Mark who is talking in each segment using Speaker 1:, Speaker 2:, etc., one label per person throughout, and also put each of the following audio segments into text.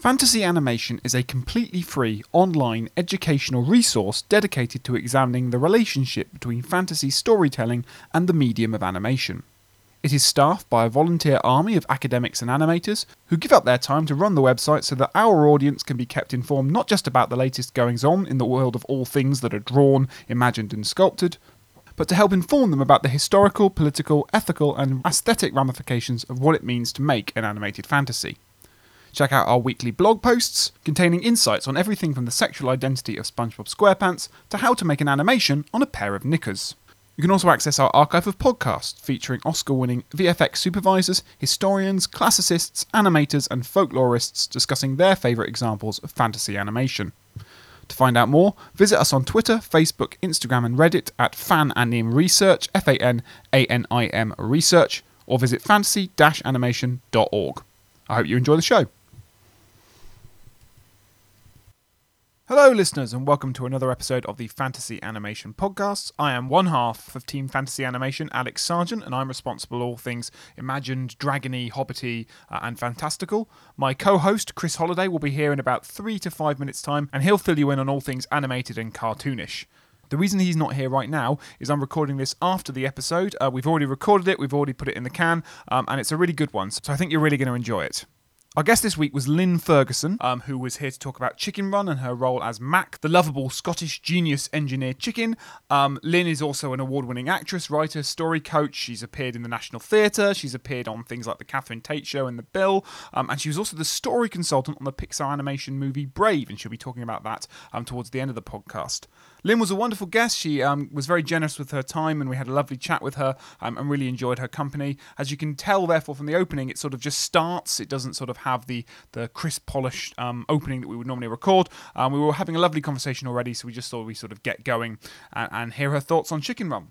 Speaker 1: Fantasy Animation is a completely free online educational resource dedicated to examining the relationship between fantasy storytelling and the medium of animation. It is staffed by a volunteer army of academics and animators who give up their time to run the website so that our audience can be kept informed not just about the latest goings on in the world of all things that are drawn, imagined, and sculpted, but to help inform them about the historical, political, ethical, and aesthetic ramifications of what it means to make an animated fantasy. Check out our weekly blog posts containing insights on everything from the sexual identity of SpongeBob SquarePants to how to make an animation on a pair of knickers. You can also access our archive of podcasts featuring Oscar winning VFX supervisors, historians, classicists, animators, and folklorists discussing their favourite examples of fantasy animation. To find out more, visit us on Twitter, Facebook, Instagram, and Reddit at Fananim Research, F A N A N I M Research, or visit fantasy animation.org. I hope you enjoy the show. Hello, listeners, and welcome to another episode of the Fantasy Animation Podcast. I am one half of Team Fantasy Animation, Alex Sargent, and I'm responsible for all things imagined, dragony, hobbity, uh, and fantastical. My co-host Chris Holliday will be here in about three to five minutes' time, and he'll fill you in on all things animated and cartoonish. The reason he's not here right now is I'm recording this after the episode. Uh, we've already recorded it, we've already put it in the can, um, and it's a really good one. So I think you're really going to enjoy it. Our guest this week was Lynn Ferguson, um, who was here to talk about Chicken Run and her role as Mac, the lovable Scottish genius engineer chicken. Um, Lynn is also an award winning actress, writer, story coach. She's appeared in the National Theatre, she's appeared on things like The Catherine Tate Show and The Bill, um, and she was also the story consultant on the Pixar animation movie Brave, and she'll be talking about that um, towards the end of the podcast. Lynn was a wonderful guest. She um, was very generous with her time, and we had a lovely chat with her um, and really enjoyed her company. As you can tell, therefore, from the opening, it sort of just starts. It doesn't sort of have the, the crisp, polished um, opening that we would normally record. Um, we were having a lovely conversation already, so we just thought we sort of get going and, and hear her thoughts on Chicken Run.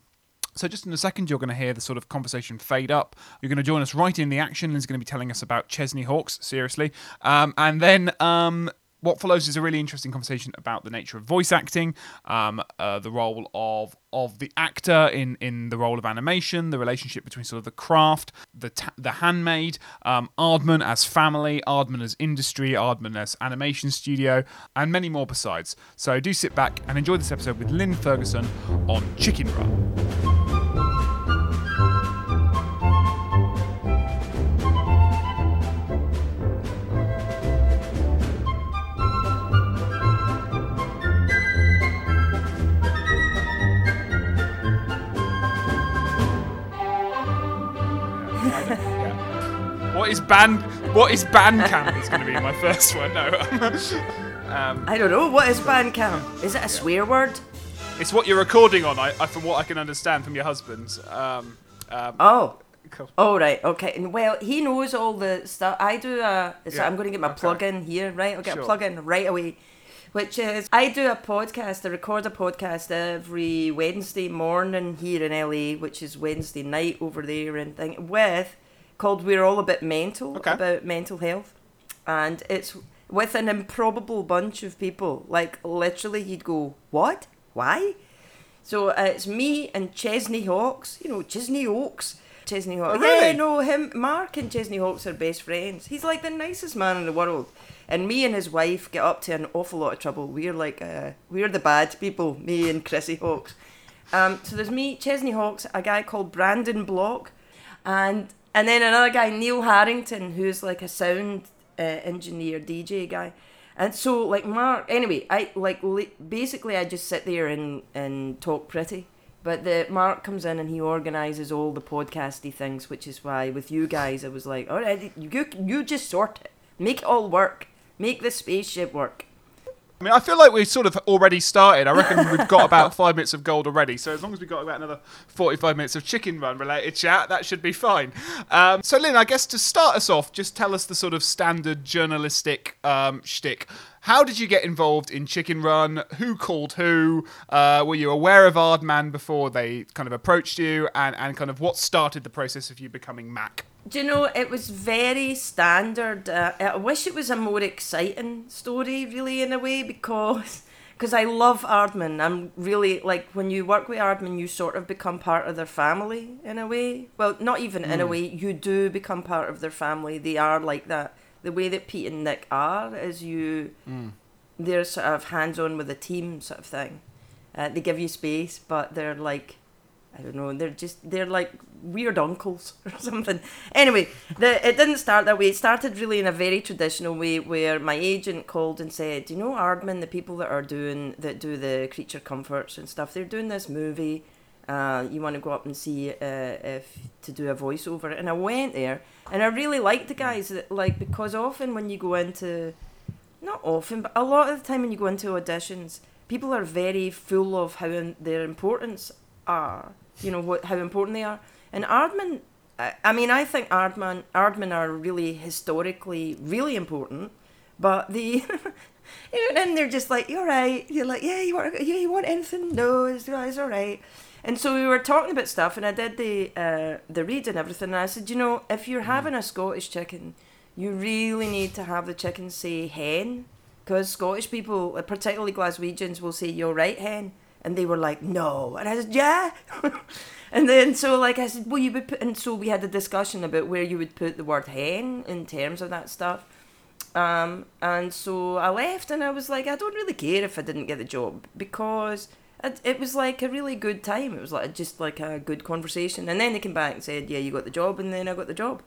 Speaker 1: So, just in a second, you're going to hear the sort of conversation fade up. You're going to join us right in the action. Lynn's going to be telling us about Chesney Hawkes, seriously. Um, and then um, what follows is a really interesting conversation about the nature of voice acting, um, uh, the role of of the actor in in the role of animation, the relationship between sort of the craft, the ta- the handmaid, um, as family, Aardman as industry, Aardman as animation studio, and many more besides. So do sit back and enjoy this episode with Lynn Ferguson on Chicken Run. What is band? What is Bandcamp? Is going to be my first one. No, um,
Speaker 2: I don't know. What is band Bandcamp? Is it a swear word?
Speaker 1: it's what you're recording on. I, I from what I can understand from your husband. Um, um,
Speaker 2: Oh.
Speaker 1: cool.
Speaker 2: Oh right, okay. And well, he knows all the stuff. I do a. So
Speaker 1: Yeah,
Speaker 2: I'm going to get my
Speaker 1: okay.
Speaker 2: plug in here, right? I'll get
Speaker 1: Sure.
Speaker 2: a plug in right away. Which is, I do a podcast. I record a podcast every Wednesday morning here in LA, which is Wednesday night over there, and thing with called "We're All a Bit Mental"
Speaker 1: Okay.
Speaker 2: about mental health, and it's with an improbable bunch of people. Like literally, you'd go, "What? Why?" So uh, it's me and Chesney Hawkes. You know, Chesney Oaks. Chesney Hawkes.
Speaker 1: Oh, really?
Speaker 2: Yeah, no, him, Mark and Chesney Hawkes are best friends. He's like the nicest man in the world. And me and his wife get up to an awful lot of trouble. We're like, uh, we're the bad people, me and Chrissy Hawkes. Um, so there's me, Chesney Hawkes, a guy called Brandon Block, and and then another guy, Neil Harrington, who's like a sound uh, engineer, DJ guy. And so, like Mark, anyway, I like li- basically I just sit there and and talk pretty. But the Mark comes in and he organises all the podcasty things, which is why with you guys I was like, all right, you you just sort it, make it all work, make the spaceship work.
Speaker 1: I mean, I feel like we've sort of already started. I reckon we've got about five minutes of gold already. So as long as we've got about another 45 minutes of chicken run related chat, that should be fine. Um, so, Lynn, I guess to start us off, just tell us the sort of standard journalistic um, shtick. How did you get involved in Chicken Run? Who called who? Uh, were you aware of Aardman before they kind of approached you? And, and kind of what started the process of you becoming Mac?
Speaker 2: Do you know, it was very standard. Uh, I wish it was a more exciting story, really, in a way, because because I love Aardman. I'm really, like, when you work with Aardman, you sort of become part of their family, in a way. Well, not even in a way, you do become part of their family. They are like that. the way that Pete and Nick are is you,
Speaker 1: Mm.
Speaker 2: they're sort of hands on with the team sort of thing. Uh, they give you space, but they're like, I don't know, they're just they're like weird uncles or something. Anyway, the it didn't start that way. It started really in a very traditional way, where my agent called and said, "You know, Aardman, the people that are doing that do the creature comforts and stuff, they're doing this movie." Uh, you want to go up and see uh, if to do a voiceover, and I went there, and I really liked the guys. That, like because often when you go into, not often, but a lot of the time when you go into auditions, people are very full of how in, their importance are. You know what how important they are, and Aardman, I, I mean, I think Aardman Aardman are really historically really important, but the. And then they're just like, you're right. You're like, yeah, you want, yeah, you want anything? No, it's, it's all right. And so we were talking about stuff, and I did the uh, the read and everything. And I said, you know, if you're having a Scottish chicken, you really need to have the chicken say hen, because Scottish people, particularly Glaswegians, will say you're right hen, and they were like, no, and I said, yeah. and then so like I said, well, you would put, and so we had a discussion about where you would put the word hen in terms of that stuff. Um, and so I left, and I was like, I don't really care if I didn't get the job because it, it was like a really good time. It was like just like a good conversation. And then they came back and said, "Yeah, you got the job," and then I got the job.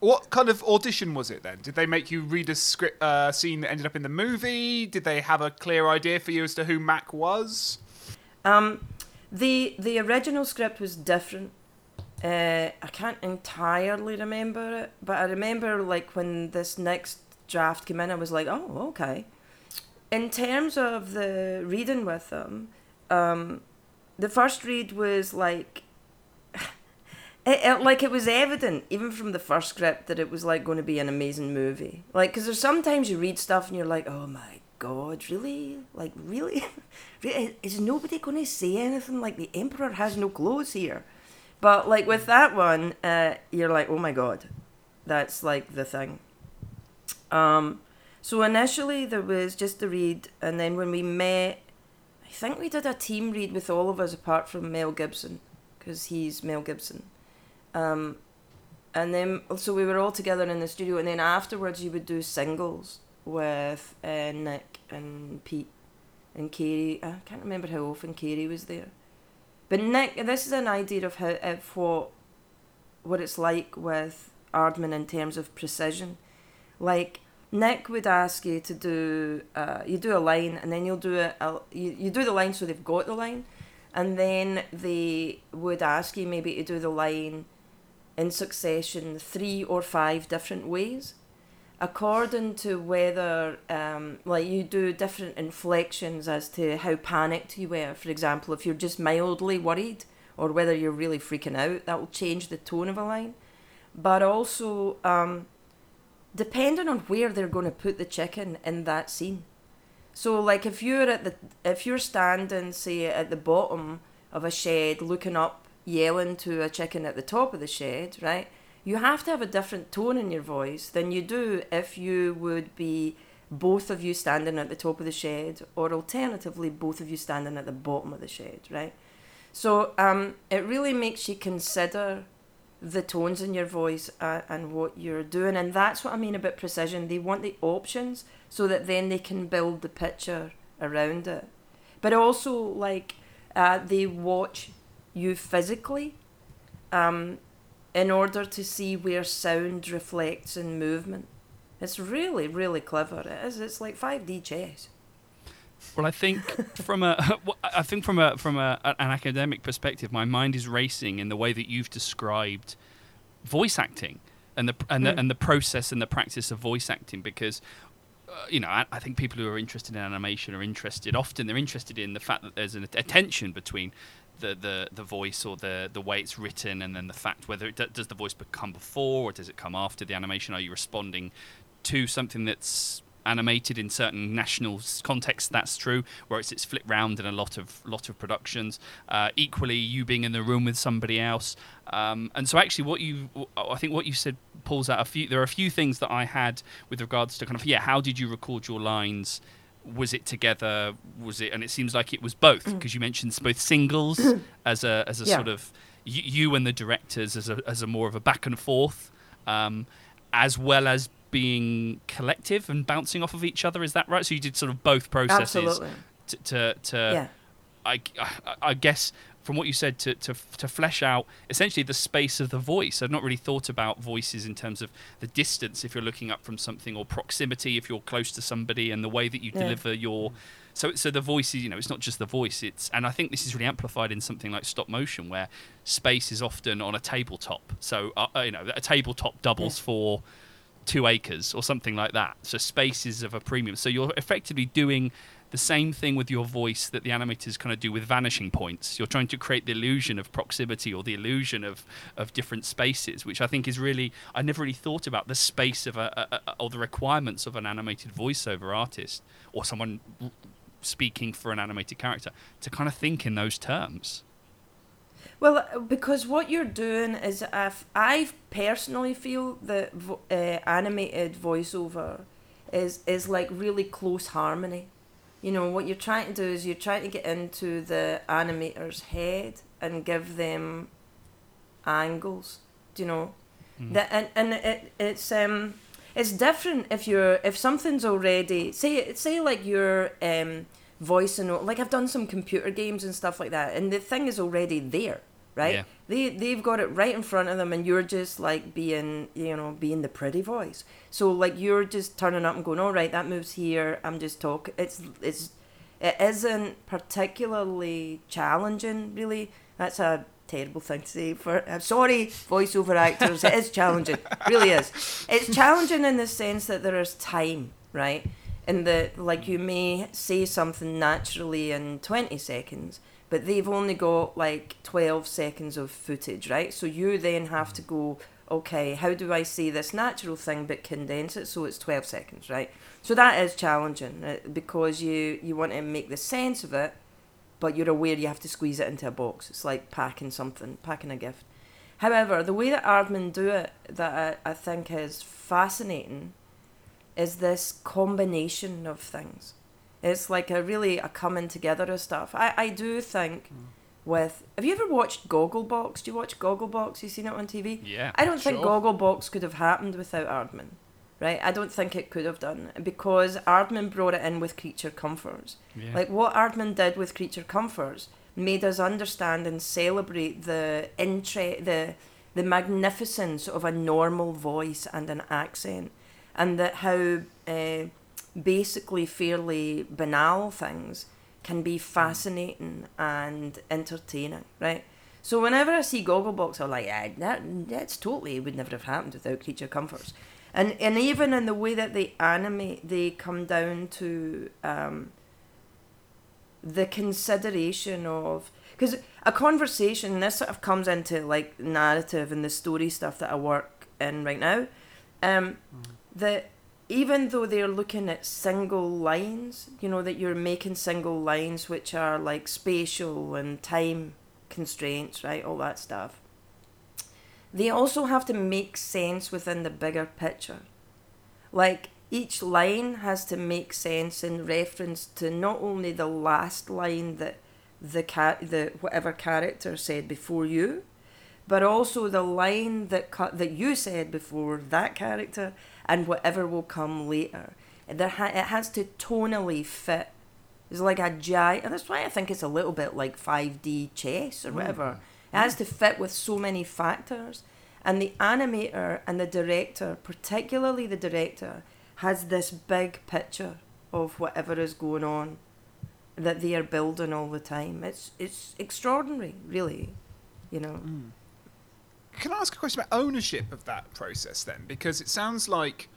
Speaker 1: What kind of audition was it then? Did they make you read a script uh, scene that ended up in the movie? Did they have a clear idea for you as to who Mac was?
Speaker 2: Um, the the original script was different. Uh, I can't entirely remember it, but I remember like when this next draft came in, I was like, "Oh, okay." In terms of the reading with them, um, the first read was like it, it, like it was evident even from the first script that it was like going to be an amazing movie like because there's sometimes you read stuff and you're like oh my god really? Like really? Is nobody going to say anything? Like the emperor has no clothes here. But like with that one uh, you're like oh my god that's like the thing. Um so initially there was just the read and then when we met I think we did a team read with all of us apart from Mel Gibson because he's Mel Gibson. Um, and then so we were all together in the studio, and then afterwards you would do singles with uh, Nick and Pete and Karey. I can't remember how often Karey was there, but Nick. This is an idea of how of what what it's like with Aardman in terms of precision, like Nick would ask you to do uh, you do a line and then you'll do a you, you do the line so they've got the line and then they would ask you maybe to do the line in succession three or five different ways according to whether um, like you do different inflections as to how panicked you were for example if you're just mildly worried or whether you're really freaking out that will change the tone of a line but also um, depending on where they're going to put the chicken in that scene. So like if you're at the if you're standing say at the bottom of a shed looking up yelling to a chicken at the top of the shed, right? You have to have a different tone in your voice than you do if you would be both of you standing at the top of the shed or alternatively both of you standing at the bottom of the shed, right? So um, it really makes you consider the tones in your voice uh, and what you're doing and that's what i mean about precision they want the options so that then they can build the picture around it but also like uh, they watch you physically um, in order to see where sound reflects in movement it's really really clever it is it's like 5d chess
Speaker 3: Well, I think from a, I think from a from a, an academic perspective, my mind is racing in the way that you've described voice acting and the and the,
Speaker 2: Mm.
Speaker 3: and the process and the practice of voice acting because. Uh, you know, I, I think people who are interested in animation are interested. Often, they're interested in the fact that there's an, a tension between the, the, the voice or the, the way it's written, and then the fact whether it, do- does the voice come before or does it come after the animation? Are you responding to something that's animated in certain national contexts? That's true. Whereas it's flipped round in a lot of lot of productions. Uh, equally you being in the room with somebody else. Um, and so actually what you i think what you said pulls out a few there are a few things that i had with regards to kind of yeah how did you record your lines was it together was it and it seems like it was both because you mentioned both singles as a as a
Speaker 2: Yeah.
Speaker 3: sort of you, you and the directors as a as a more of a back and forth um, as well as being collective and bouncing off of each other. Is that right? So you did sort of both processes
Speaker 2: Absolutely.
Speaker 3: to to, to
Speaker 2: Yeah.
Speaker 3: I, I, I guess from what you said to, to to flesh out essentially the space of the voice. I've not really thought about voices in terms of the distance if you're looking up from something or proximity if you're close to somebody and the way that you
Speaker 2: Yeah.
Speaker 3: deliver your so so the voice is you know it's not just the voice it's and I think this is really amplified in something like stop motion where space is often on a tabletop. So uh, uh, you know a tabletop doubles for two acres or something like that. So space is of a premium. So you're effectively doing the same thing with your voice that the animators kind of do with vanishing points. You're trying to create the illusion of proximity or the illusion of, of different spaces, which I think is really I never really thought about the space of a, a, a or the requirements of an animated voiceover artist or someone speaking for an animated character to kind of think in those terms.
Speaker 2: Well, uh, because what you're doing is, if I personally feel that uh, animated voiceover is is like really close harmony. You know what you're trying to do is you're trying to get into the animator's head and give them angles. Do you know that? And and it it's um it's different if you're if something's already say say like you're um voicing o- like I've done some computer games and stuff like that, and the thing is already there, right?
Speaker 3: Yeah.
Speaker 2: They they've got it right in front of them, and you're just like being you know being the pretty voice. So like you're just turning up and going, all right, that moves here. I'm just talking. It's it's it isn't particularly challenging, really. That's a terrible thing to say. For I'm sorry, voiceover actors, it is challenging, really is. It's challenging in the sense that there is time, right? In the like you may say something naturally in twenty seconds, but they've only got like twelve seconds of footage, right? So you then have to go, okay, how do I say this natural thing but condense it so it's twelve seconds, right? So that is challenging uh, because you you want to make the sense of it, but you're aware you have to squeeze it into a box. It's like packing something, packing a gift. However, the way that Aardman do it that I, I think is fascinating is this combination of things. It's like a really a coming together of stuff. I, I do think with have you ever watched Gogglebox? Do you watch Gogglebox? You seen it on TV?
Speaker 3: Yeah.
Speaker 2: I don't think
Speaker 1: Sure.
Speaker 2: Gogglebox could have happened without Aardman, right? I don't think it could have done because Aardman brought it in with Creature Comforts.
Speaker 3: Yeah.
Speaker 2: Like what Aardman did with Creature Comforts made us understand and celebrate the intre- the the magnificence of a normal voice and an accent, and that how uh, basically fairly banal things can be fascinating and entertaining, right? So whenever I see Gogglebox, I'm like, yeah, that that's totally would never have happened without Creature Comforts, and and even in the way that they animate, they come down to um, the consideration of because a conversation this sort of comes into like narrative and the story stuff that I work in right now, um, that even though they're looking at single lines, you know that you're making single lines which are like spatial and time constraints, right? All that stuff. They also have to make sense within the bigger picture. Like each line has to make sense in reference to not only the last line that the cat the whatever character said before you, but also the line that cut that you said before that character and whatever will come later. There ha- it has to tonally fit. It's like a giant, and that's why I think it's a little bit like 5D chess or hmm. whatever. It hmm. has to fit with so many factors. And the animator and the director, particularly the director, has this big picture of whatever is going on that they are building all the time. It's it's extraordinary, really. You know. Hmm.
Speaker 1: Can I ask a question about ownership of that process then? Because it sounds like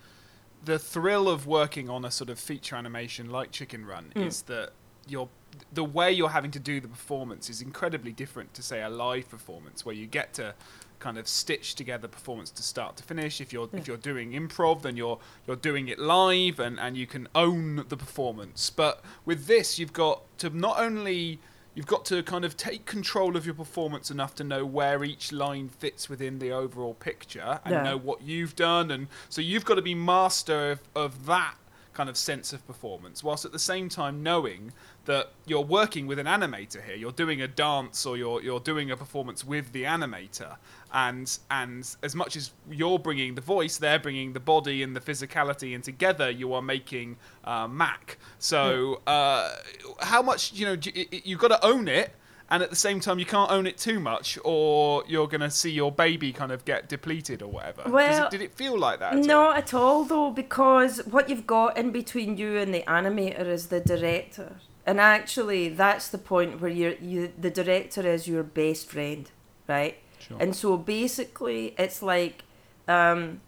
Speaker 1: the thrill of working on a sort of feature animation like Chicken Run
Speaker 2: Mm.
Speaker 1: is that you're the way you're having to do the performance is incredibly different to say a live performance where you get to kind of stitch together performance to start to finish if you're if you're doing improv then you're you're doing it live and and you can own the performance but with this you've got to not only you've got to kind of take control of your performance enough to know where each line fits within the overall picture and
Speaker 2: Yeah.
Speaker 1: know what you've done and so you've got to be master of, of that kind of sense of performance, whilst at the same time knowing that you're working with an animator here. You're doing a dance or you're you're doing a performance with the animator, and and as much as you're bringing the voice, they're bringing the body and the physicality, and together you are making uh, Mac. So uh, how much you know you, you've got to own it and at the same time you can't own it too much or you're going to see your baby kind of get depleted or whatever
Speaker 2: Well,
Speaker 1: it, did it feel like that at all?
Speaker 2: At all, though, because what you've got in between you and the animator is the director, and actually that's the point where you're you the director is your best friend, right?
Speaker 1: Sure.
Speaker 2: And so basically, it's like um,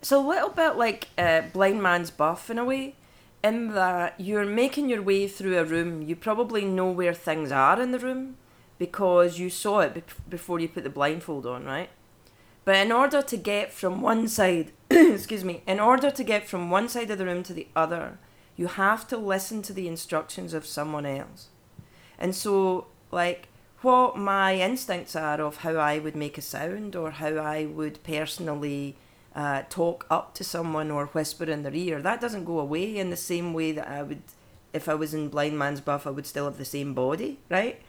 Speaker 2: it's a little bit like uh, blind man's buff in a way, in that you're making your way through a room. You probably know where things are in the room because you saw it bef- before you put the blindfold on, right? But in order to get from one side, excuse me, in order to get from one side of the room to the other, you have to listen to the instructions of someone else. And so, like, what my instincts are of how I would make a sound or how I would personally uh, talk up to someone or whisper in their ear, that doesn't go away in the same way that I would, if I was in Blind Man's Buff, I would still have the same body, right?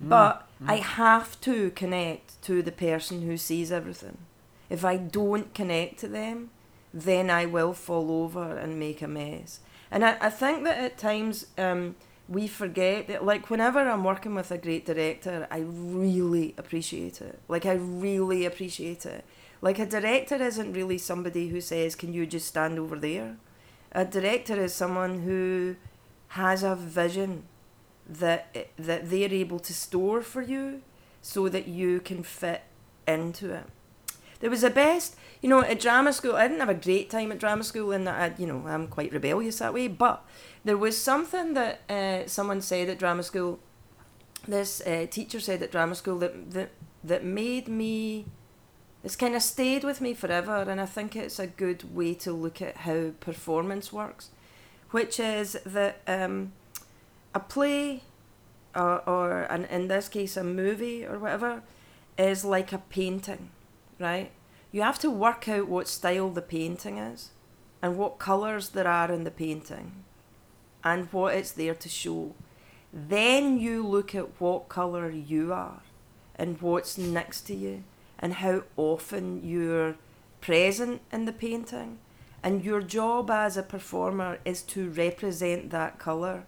Speaker 2: But I have to connect to the person who sees everything. If I don't connect to them, then I will fall over and make a mess. And I, I think that at times um, we forget that, like, whenever I'm working with a great director, I really appreciate it. Like, I really appreciate it. Like, a director isn't really somebody who says, Can you just stand over there? A director is someone who has a vision that that they're able to store for you so that you can fit into it. There was a best, you know, at drama school. I didn't have a great time at drama school, and I, you know, I'm quite rebellious that way. But there was something that uh, someone said at drama school. This uh, teacher said at drama school that that that made me. It's kind of stayed with me forever, and I think it's a good way to look at how performance works, which is that um, a play or, or an, in this case a movie or whatever is like a painting right? You have to work out what style the painting is and what colours there are in the painting and what it's there to show. Then you look at what colour you are and what's next to you and how often you're present in the painting and your job as a performer is to represent that colour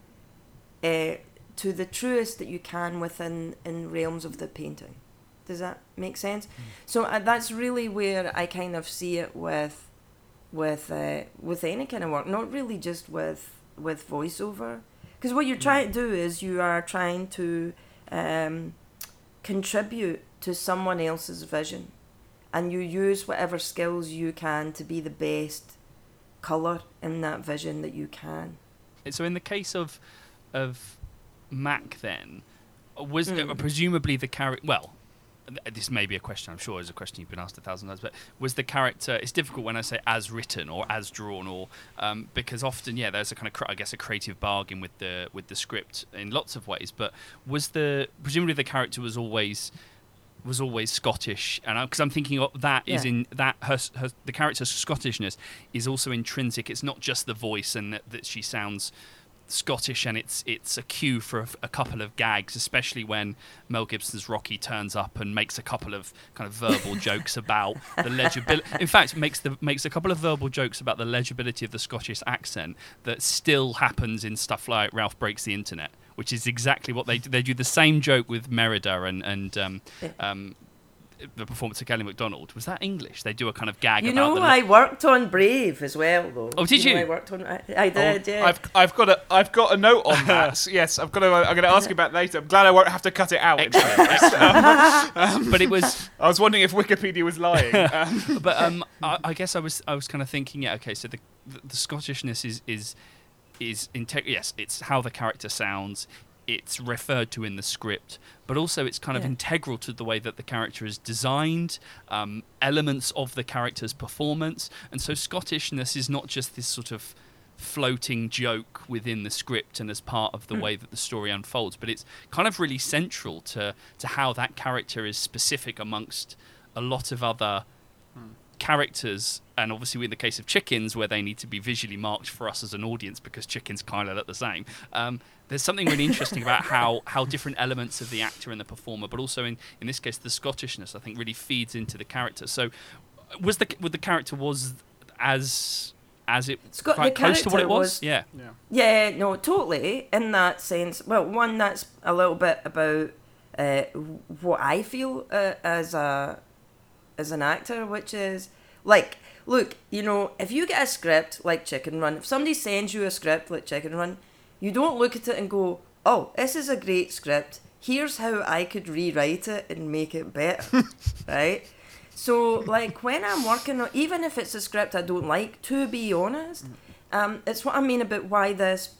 Speaker 2: uh, to the truest that you can within in realms of the painting. Does that make sense? So uh, that's really where I kind of see it with with uh, with any kind of work, not really just with with voiceover, because what you're trying to do is you are trying to um, contribute to someone else's vision, and you use whatever skills you can to be the best color in that vision that you can.
Speaker 3: So in the case of of Mac, then was
Speaker 2: Mm.
Speaker 3: uh, presumably the character? Well, this may be a question. I'm sure is a question you've been asked a thousand times. But was the character? It's difficult when I say as written or as drawn, or um, because often, yeah, there's a kind of I guess a creative bargain with the with the script in lots of ways. But was the presumably the character was always was always Scottish, and because I'm thinking of that is
Speaker 2: Yeah.
Speaker 3: in that her, her the character's Scottishness is also intrinsic. It's not just the voice and that, that she sounds Scottish, and it's it's a cue for a, a couple of gags, especially when Mel Gibson's Rocky turns up and makes a couple of kind of verbal jokes about the legibility. In fact, makes the makes a couple of verbal jokes about the legibility of the Scottish accent that still happens in stuff like Ralph Breaks the Internet, which is exactly what they do. They do the same joke with Merida and and um,
Speaker 2: Yeah.
Speaker 3: um, the performance of Kelly MacDonald. Was that English? They do a kind of gag
Speaker 2: You
Speaker 3: about
Speaker 2: know,
Speaker 3: the
Speaker 2: I worked on Brave as well, though.
Speaker 3: Oh, did
Speaker 2: know
Speaker 3: you?
Speaker 2: I worked on. I, I did, yeah.
Speaker 1: I've, I've got a I've got a note on that. Yes, I've got to. I'm going to ask you about it later. I'm glad I won't have to cut it out.
Speaker 3: Excellent, excellent. but it was
Speaker 1: I was wondering if Wikipedia was lying. Um,
Speaker 3: but um, I, I guess I was I was kind of thinking, yeah, okay, so the the, the Scottishness is is is integ- yes, it's how the character sounds. It's referred to in the script, but also it's kind of
Speaker 2: Yeah.
Speaker 3: integral to the way that the character is designed, um, elements of the character's performance, and so Scottishness is not just this sort of floating joke within the script and as part of the way that the story unfolds, but it's kind of really central to to how that character is specific amongst a lot of other characters, and obviously in the case of chickens, where they need to be visually marked for us as an audience because chickens kind of look the same. Um, there's something really interesting about how, how different elements of the actor and the performer, but also in, in this case the Scottishness, I think really feeds into the character. So, was the was the character was as as it
Speaker 2: Scott,
Speaker 3: quite close to what it was?
Speaker 2: was-
Speaker 3: Yeah.
Speaker 1: Yeah.
Speaker 2: Yeah, no, totally. In that sense, well, one that's a little bit about uh, what I feel uh, as a as an actor, which is like, look, you know, if you get a script like Chicken Run, if somebody sends you a script like Chicken Run, you don't look at it and go, "Oh, this is a great script. Here's how I could rewrite it and make it better," right? So, like, when I'm working on, even if it's a script I don't like, to be honest, um, it's what I mean about why this,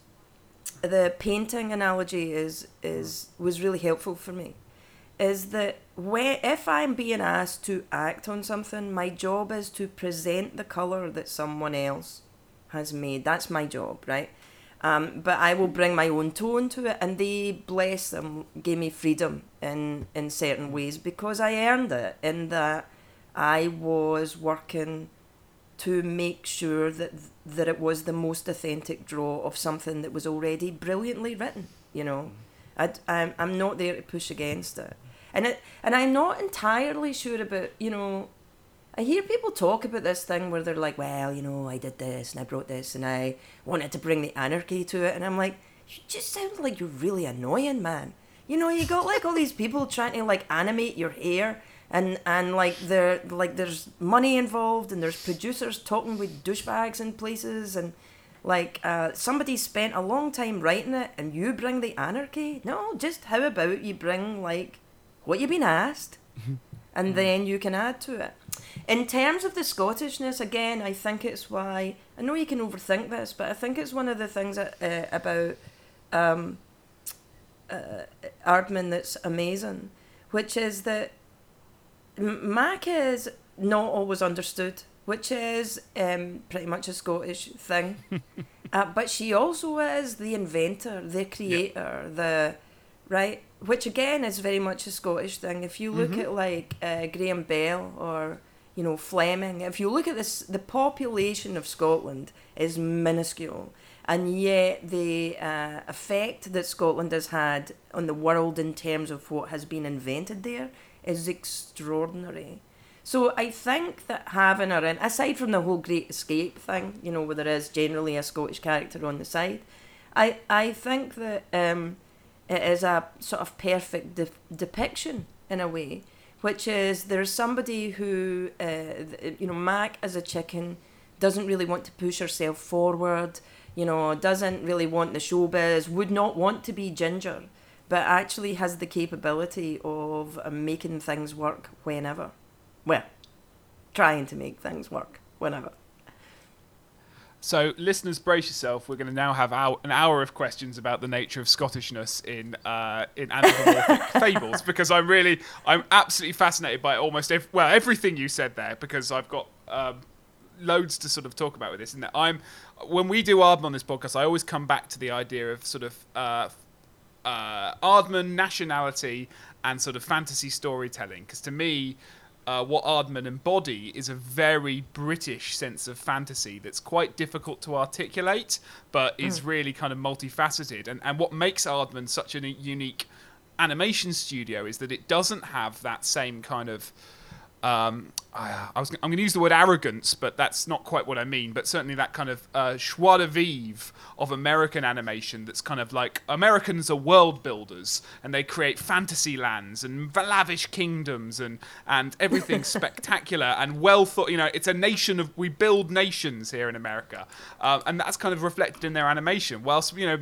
Speaker 2: the painting analogy is is was really helpful for me, is that when if I'm being asked to act on something, my job is to present the color that someone else has made. That's my job, right? Um, but I will bring my own tone to it, and they bless them gave me freedom in in certain ways because I earned it in that I was working to make sure that that it was the most authentic draw of something that was already brilliantly written. You know, I, I'm I'm not there to push against it, and it and I'm not entirely sure about you know. I hear people talk about this thing where they're like, well, you know, I did this and I brought this and I wanted to bring the anarchy to it. And I'm like, you just sound like you're really annoying, man. You know, you got like all these people trying to like animate your hair and and like there like there's money involved and there's producers talking with douchebags in places and like uh, somebody spent a long time writing it and you bring the anarchy. No, just how about you bring like what you've been asked and then you can add to it. In terms of the Scottishness, again, I think it's why I know you can overthink this, but I think it's one of the things that, uh, about um, uh, Aardman that's amazing, which is that Mac is not always understood, which is um, pretty much a Scottish thing. uh, but she also is the inventor, the creator, the right, which again is very much a Scottish thing. If you look at like uh, Graham Bell or you know Fleming, if you look at this, the population of Scotland is minuscule, and yet the uh, effect that Scotland has had on the world in terms of what has been invented there is extraordinary. So I think that having her in, aside from the whole Great Escape thing, you know, where there is generally a Scottish character on the side, I I think that um, it is a sort of perfect de- depiction in a way, which is there's somebody who, uh, you know, Mac as a chicken doesn't really want to push herself forward, you know, doesn't really want the showbiz, would not want to be Ginger, but actually has the capability of uh, making things work whenever. Well, trying to make things work whenever.
Speaker 1: So, listeners, brace yourself. We're going to now have our, an hour of questions about the nature of Scottishness in uh, in anthropomorphic fables because I'm really, I'm absolutely fascinated by almost ev- well everything you said there because I've got um, loads to sort of talk about with this. And I'm when we do Aardman on this podcast, I always come back to the idea of sort of uh, uh, Aardman nationality and sort of fantasy storytelling because to me uh, what Aardman embody is a very British sense of fantasy that's quite difficult to articulate, but is really kind of multifaceted. And, and what makes Aardman such a unique animation studio is that it doesn't have that same kind of. Um, I, I was, I'm going to use the word arrogance, but that's not quite what I mean. But certainly that kind of uh, joie de vivre of American animation that's kind of like Americans are world builders and they create fantasy lands and lavish kingdoms and, and everything spectacular and well thought. You know, it's a nation of, we build nations here in America. Um, and that's kind of reflected in their animation. Whilst, you know,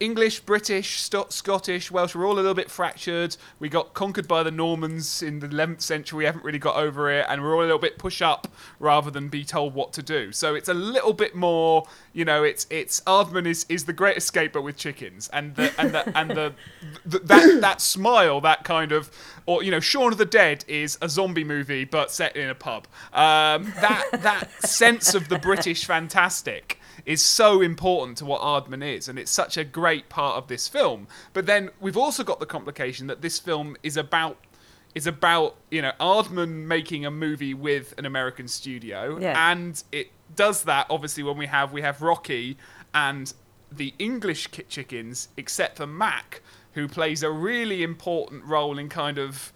Speaker 1: English, British, Scottish, Welsh, we're all a little bit fractured. We got conquered by the Normans in the 11th century. We haven't really got over it, and we're all a little bit push up rather than be told what to do. So it's a little bit more, you know, it's it's Aardman is, is the Great Escape but with chickens, and the and the and the, th that that smile, that kind of, or you know, Shaun of the Dead is a zombie movie but set in a pub. Um, that that sense of the British fantastic is so important to what Aardman is, and it's such a great part of this film. But then we've also got the complication that this film is about is about you know Aardman making a movie with an American studio,
Speaker 2: Yeah.
Speaker 1: and it does that obviously when we have we have Rocky and the English chickens, except for Mac, who plays a really important role in kind of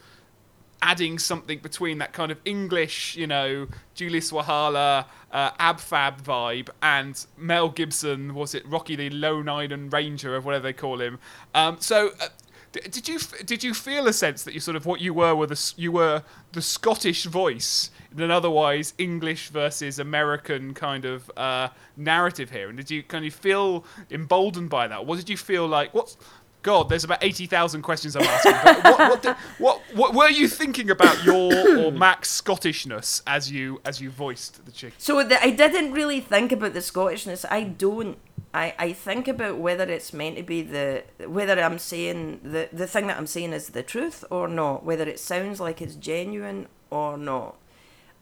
Speaker 1: adding something between that kind of English, you know, Julia Sawalha, uh, Ab Fab vibe, and Mel Gibson, was it Rocky the Lone Island Ranger, or whatever they call him. Um, so, uh, did you did you feel a sense that you sort of what you were were the you were the Scottish voice in an otherwise English versus American kind of uh, narrative here, and did you kind of feel emboldened by that? What did you feel like? What's God, there's about eighty thousand questions I'm asking. But what, what, did- what, what were you thinking about your or Mac's Scottishness as you as you voiced the chick?
Speaker 2: So the, I didn't really think about the Scottishness. I don't. I, I think about whether it's meant to be the whether I'm saying the the thing that I'm saying is the truth or not. Whether it sounds like it's genuine or not.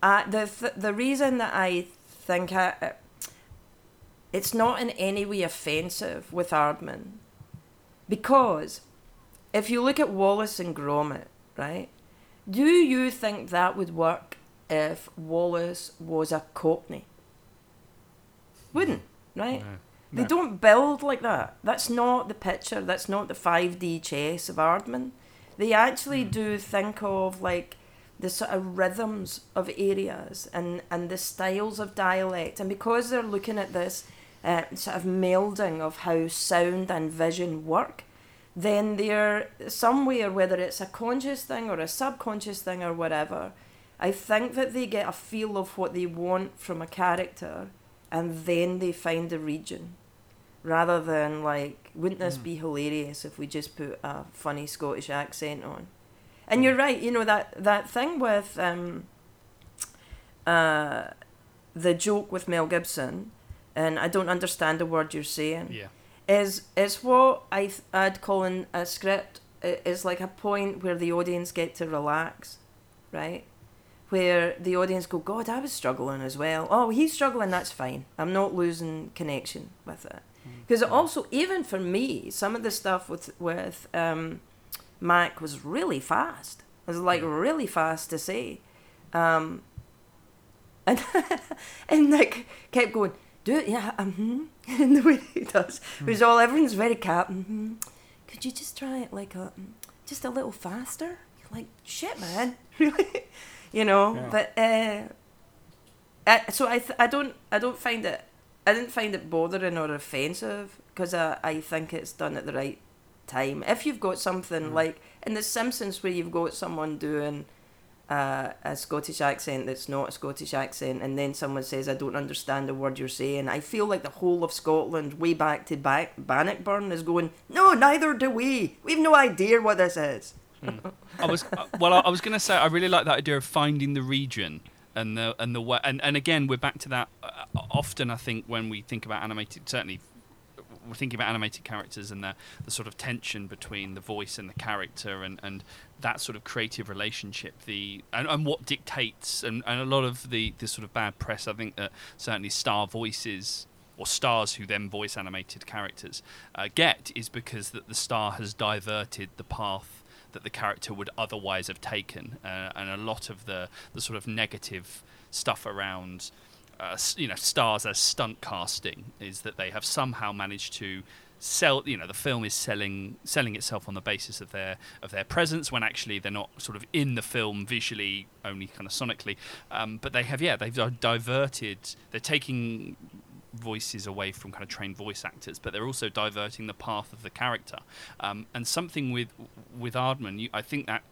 Speaker 2: Uh, the th- the reason that I think I, uh, it's not in any way offensive with Aardman, because if you look at Wallace and Gromit, right? Do you think that would work if Wallace was a Cockney? Wouldn't, right? They
Speaker 1: No.
Speaker 2: don't build like that. That's not the picture. That's not the 5D chess of Aardman. They actually hmm. do think of like the sort of rhythms of areas and, and the styles of dialect. And because they're looking at this uh, sort of melding of how sound and vision work, then they're somewhere, whether it's a conscious thing or a subconscious thing or whatever, I think that they get a feel of what they want from a character and then they find a region. Rather than like, wouldn't this be hilarious if we just put a funny Scottish accent on? And you're right, you know that that thing with um, uh, the joke with Mel Gibson, and I don't understand the word you're saying
Speaker 3: Yeah.
Speaker 2: is is what I th- I'd call in a script is like a point where the audience get to relax, right? Where the audience go, God, I was struggling as well. Oh, he's struggling. That's fine. I'm not losing connection with it. Because also, even for me, some of the stuff with with um, Mac was really fast. It was like really fast to say, um, and and Nick kept going, do it, yeah, mm-hmm. in the way he does. It was all everyone's very cat. Mm-hmm. Could you just try it like a, mm, just a little faster? Like shit, man, really, you know.
Speaker 1: Yeah.
Speaker 2: But uh, I, so I th- I don't I don't find it I didn't find it bothering or offensive because I, I think it's done at the right time. If you've got something like in The Simpsons where you've got someone doing uh, a Scottish accent that's not a Scottish accent, and then someone says, I don't understand the word you're saying, I feel like the whole of Scotland, way back to back Bannockburn, is going, No, neither do we. We've no idea what this is.
Speaker 3: I was uh, well. I, I was going to say I really like that idea of finding the region and the and the way. And, and again, we're back to that. Uh, often, I think when we think about animated, certainly we're thinking about animated characters and the the sort of tension between the voice and the character and and that sort of creative relationship. The and, and what dictates and, and a lot of the the sort of bad press. I think that certainly star voices or stars who then voice animated characters uh, get is because that the star has diverted the path that the character would otherwise have taken, uh, and a lot of the the sort of negative stuff around. Uh, you know, stars as stunt casting is that they have somehow managed to sell. You know, the film is selling selling itself on the basis of their of their presence when actually they're not sort of in the film visually, only kind of sonically. Um, but they have, yeah, they've diverted. They're taking voices away from kind of trained voice actors, but they're also diverting the path of the character. Um, and something with with Aardman, you, I think that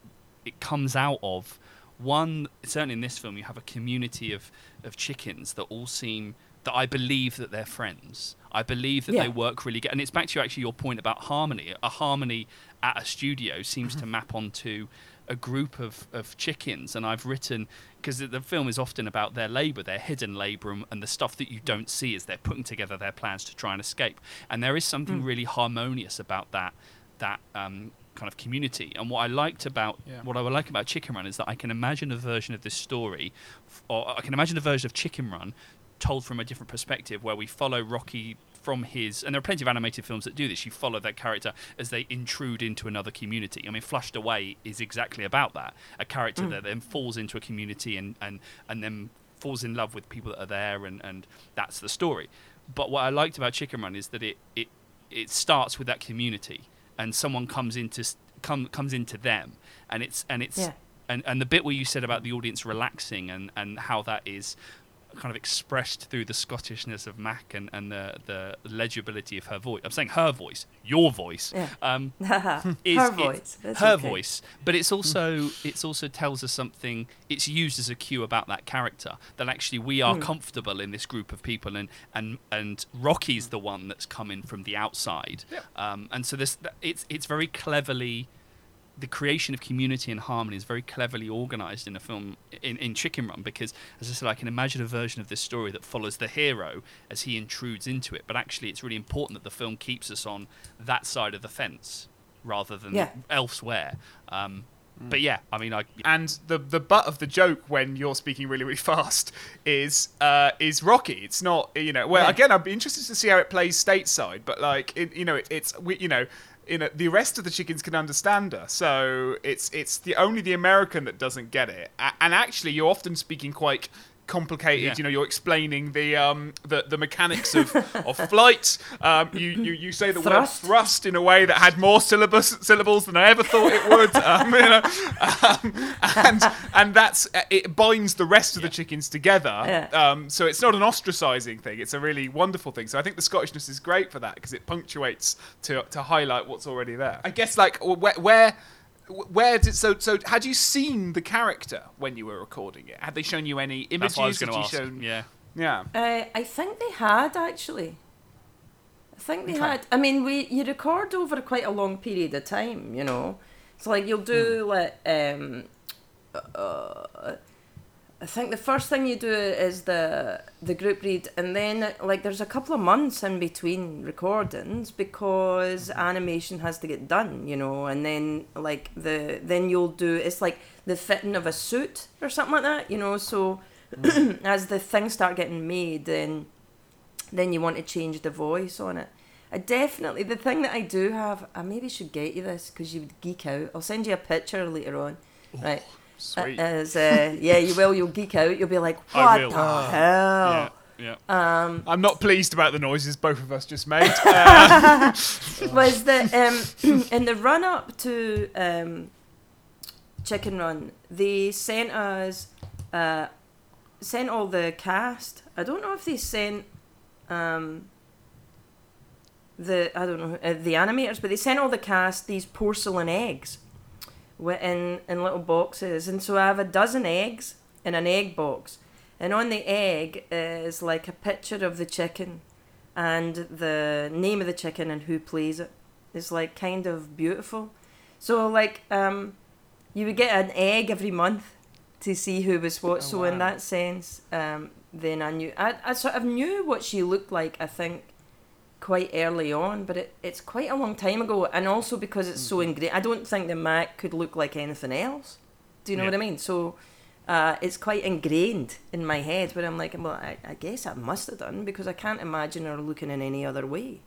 Speaker 3: it comes out of one. Certainly in this film, you have a community of of chickens that all seem that I believe that they're friends. I believe that
Speaker 2: Yeah.
Speaker 3: they work really good, and it's back to actually your point about harmony. A harmony at a studio seems to map onto a group of, of chickens, and I've written because the, film is often about their labour, their hidden labour, and, and the stuff that you don't see as they're putting together their plans to try and escape. And there is something really harmonious about that that um, kind of community. And what I liked about
Speaker 1: Yeah.
Speaker 3: what I would like about Chicken Run is that I can imagine a version of this story, or I can imagine a version of Chicken Run told from a different perspective where we follow Rocky from his and there are plenty of animated films that do this you follow that character as they intrude into another community i mean flushed away is exactly about that a character
Speaker 2: Mm.
Speaker 3: that then falls into a community and and and then falls in love with people that are there and and that's the story but what i liked about chicken run is that it it it starts with that community and someone comes into come comes into them and it's and it's
Speaker 2: Yeah.
Speaker 3: and and the bit where you said about the audience relaxing and and how that is kind of expressed through the Scottishness of Mac and, and the, the legibility of her voice. I'm saying her voice, your voice.
Speaker 2: Yeah.
Speaker 3: Um,
Speaker 2: her
Speaker 3: is- it's
Speaker 2: voice. That's
Speaker 3: her
Speaker 2: okay.
Speaker 3: voice, but it's also it's also tells us something. It's used as a cue about that character that actually we are
Speaker 2: Hmm.
Speaker 3: comfortable in this group of people, and and and Rocky's the one that's coming from the outside,
Speaker 1: Yep.
Speaker 3: um, and so this it's it's very cleverly. The creation of community and harmony is very cleverly organized in a film in, in Chicken Run because, as I said, I can imagine a version of this story that follows the hero as he intrudes into it. But actually, it's really important that the film keeps us on that side of the fence rather than
Speaker 2: Yeah.
Speaker 3: elsewhere. Um, But yeah, I mean, I
Speaker 1: And the the butt of the joke when you're speaking really really fast is uh, is Rocky. It's not you know. Well,
Speaker 2: Yeah.
Speaker 1: again, I'd be interested to see how it plays stateside, but like it, you know, it, it's we, you know. You know, the rest of the chickens can understand her, so it's it's the only the American that doesn't get it. And actually, you're often speaking quite complicated.
Speaker 3: Yeah.
Speaker 1: You know, you're explaining the um the, the mechanics of, of flight. Um, you, you you say the
Speaker 2: Thrust.
Speaker 1: word thrust in a way that had more syllabus syllables than I ever thought it would. Um, you know, um, and and that's it binds the rest of the chickens together.
Speaker 2: Yeah.
Speaker 1: Um, so it's not an ostracizing thing. It's a really wonderful thing. So I think the Scottishness is great for that because it punctuates to to highlight what's already there. I guess like where. where where did so so had you seen the character when you were recording it? Had they shown you any images?
Speaker 3: that's what I was
Speaker 1: Had
Speaker 3: going to
Speaker 1: you
Speaker 3: ask.
Speaker 1: shown-
Speaker 3: Yeah,
Speaker 1: yeah.
Speaker 2: Uh, I think they had actually. I think they
Speaker 1: Okay.
Speaker 2: had. I mean, we you record over quite a long period of time, you know. So like you'll do like um, uh, I think the first thing you do is the the group read, and then like there's a couple of months in between recordings because animation has to get done, you know, and then like the then you'll do it's like the fitting of a suit or something like that, you know. So mm. as the things start getting made, then then you want to change the voice on it. I definitely the thing that I do have. I maybe should get you this because you would geek out. I'll send you a picture later on, right?
Speaker 1: Sweet.
Speaker 2: As uh, yeah, you will. You'll geek out. You'll be like,
Speaker 3: I
Speaker 2: what
Speaker 3: will.
Speaker 2: the
Speaker 3: yeah,
Speaker 2: hell?
Speaker 3: yeah.
Speaker 2: Um,
Speaker 1: I'm not pleased about the noises both of us just made. Uh,
Speaker 2: was the um in the run up to um Chicken Run, they sent us uh sent all the cast. I don't know if they sent um the I don't know uh, the animators, but they sent all the cast these porcelain eggs, wi- in in little boxes, and so I have a dozen eggs in an egg box, and on the egg is like a picture of the chicken, and the name of the chicken and who plays it. It's like kind of beautiful. So like um, you would get an egg every month to see who was what.
Speaker 1: Oh,
Speaker 2: so in that sense, um, then I knew I, I sort of knew what she looked like. I think quite early on, but it, it's quite a long time ago, and also because it's so
Speaker 1: Mm-hmm.
Speaker 2: ingrained. I don't think the Mac could look like anything else. Do you know
Speaker 3: Yeah.
Speaker 2: what I mean? So. Uh, it's quite ingrained in my head, where I'm like, well, I, I guess I must have done because I can't imagine her looking in any other way.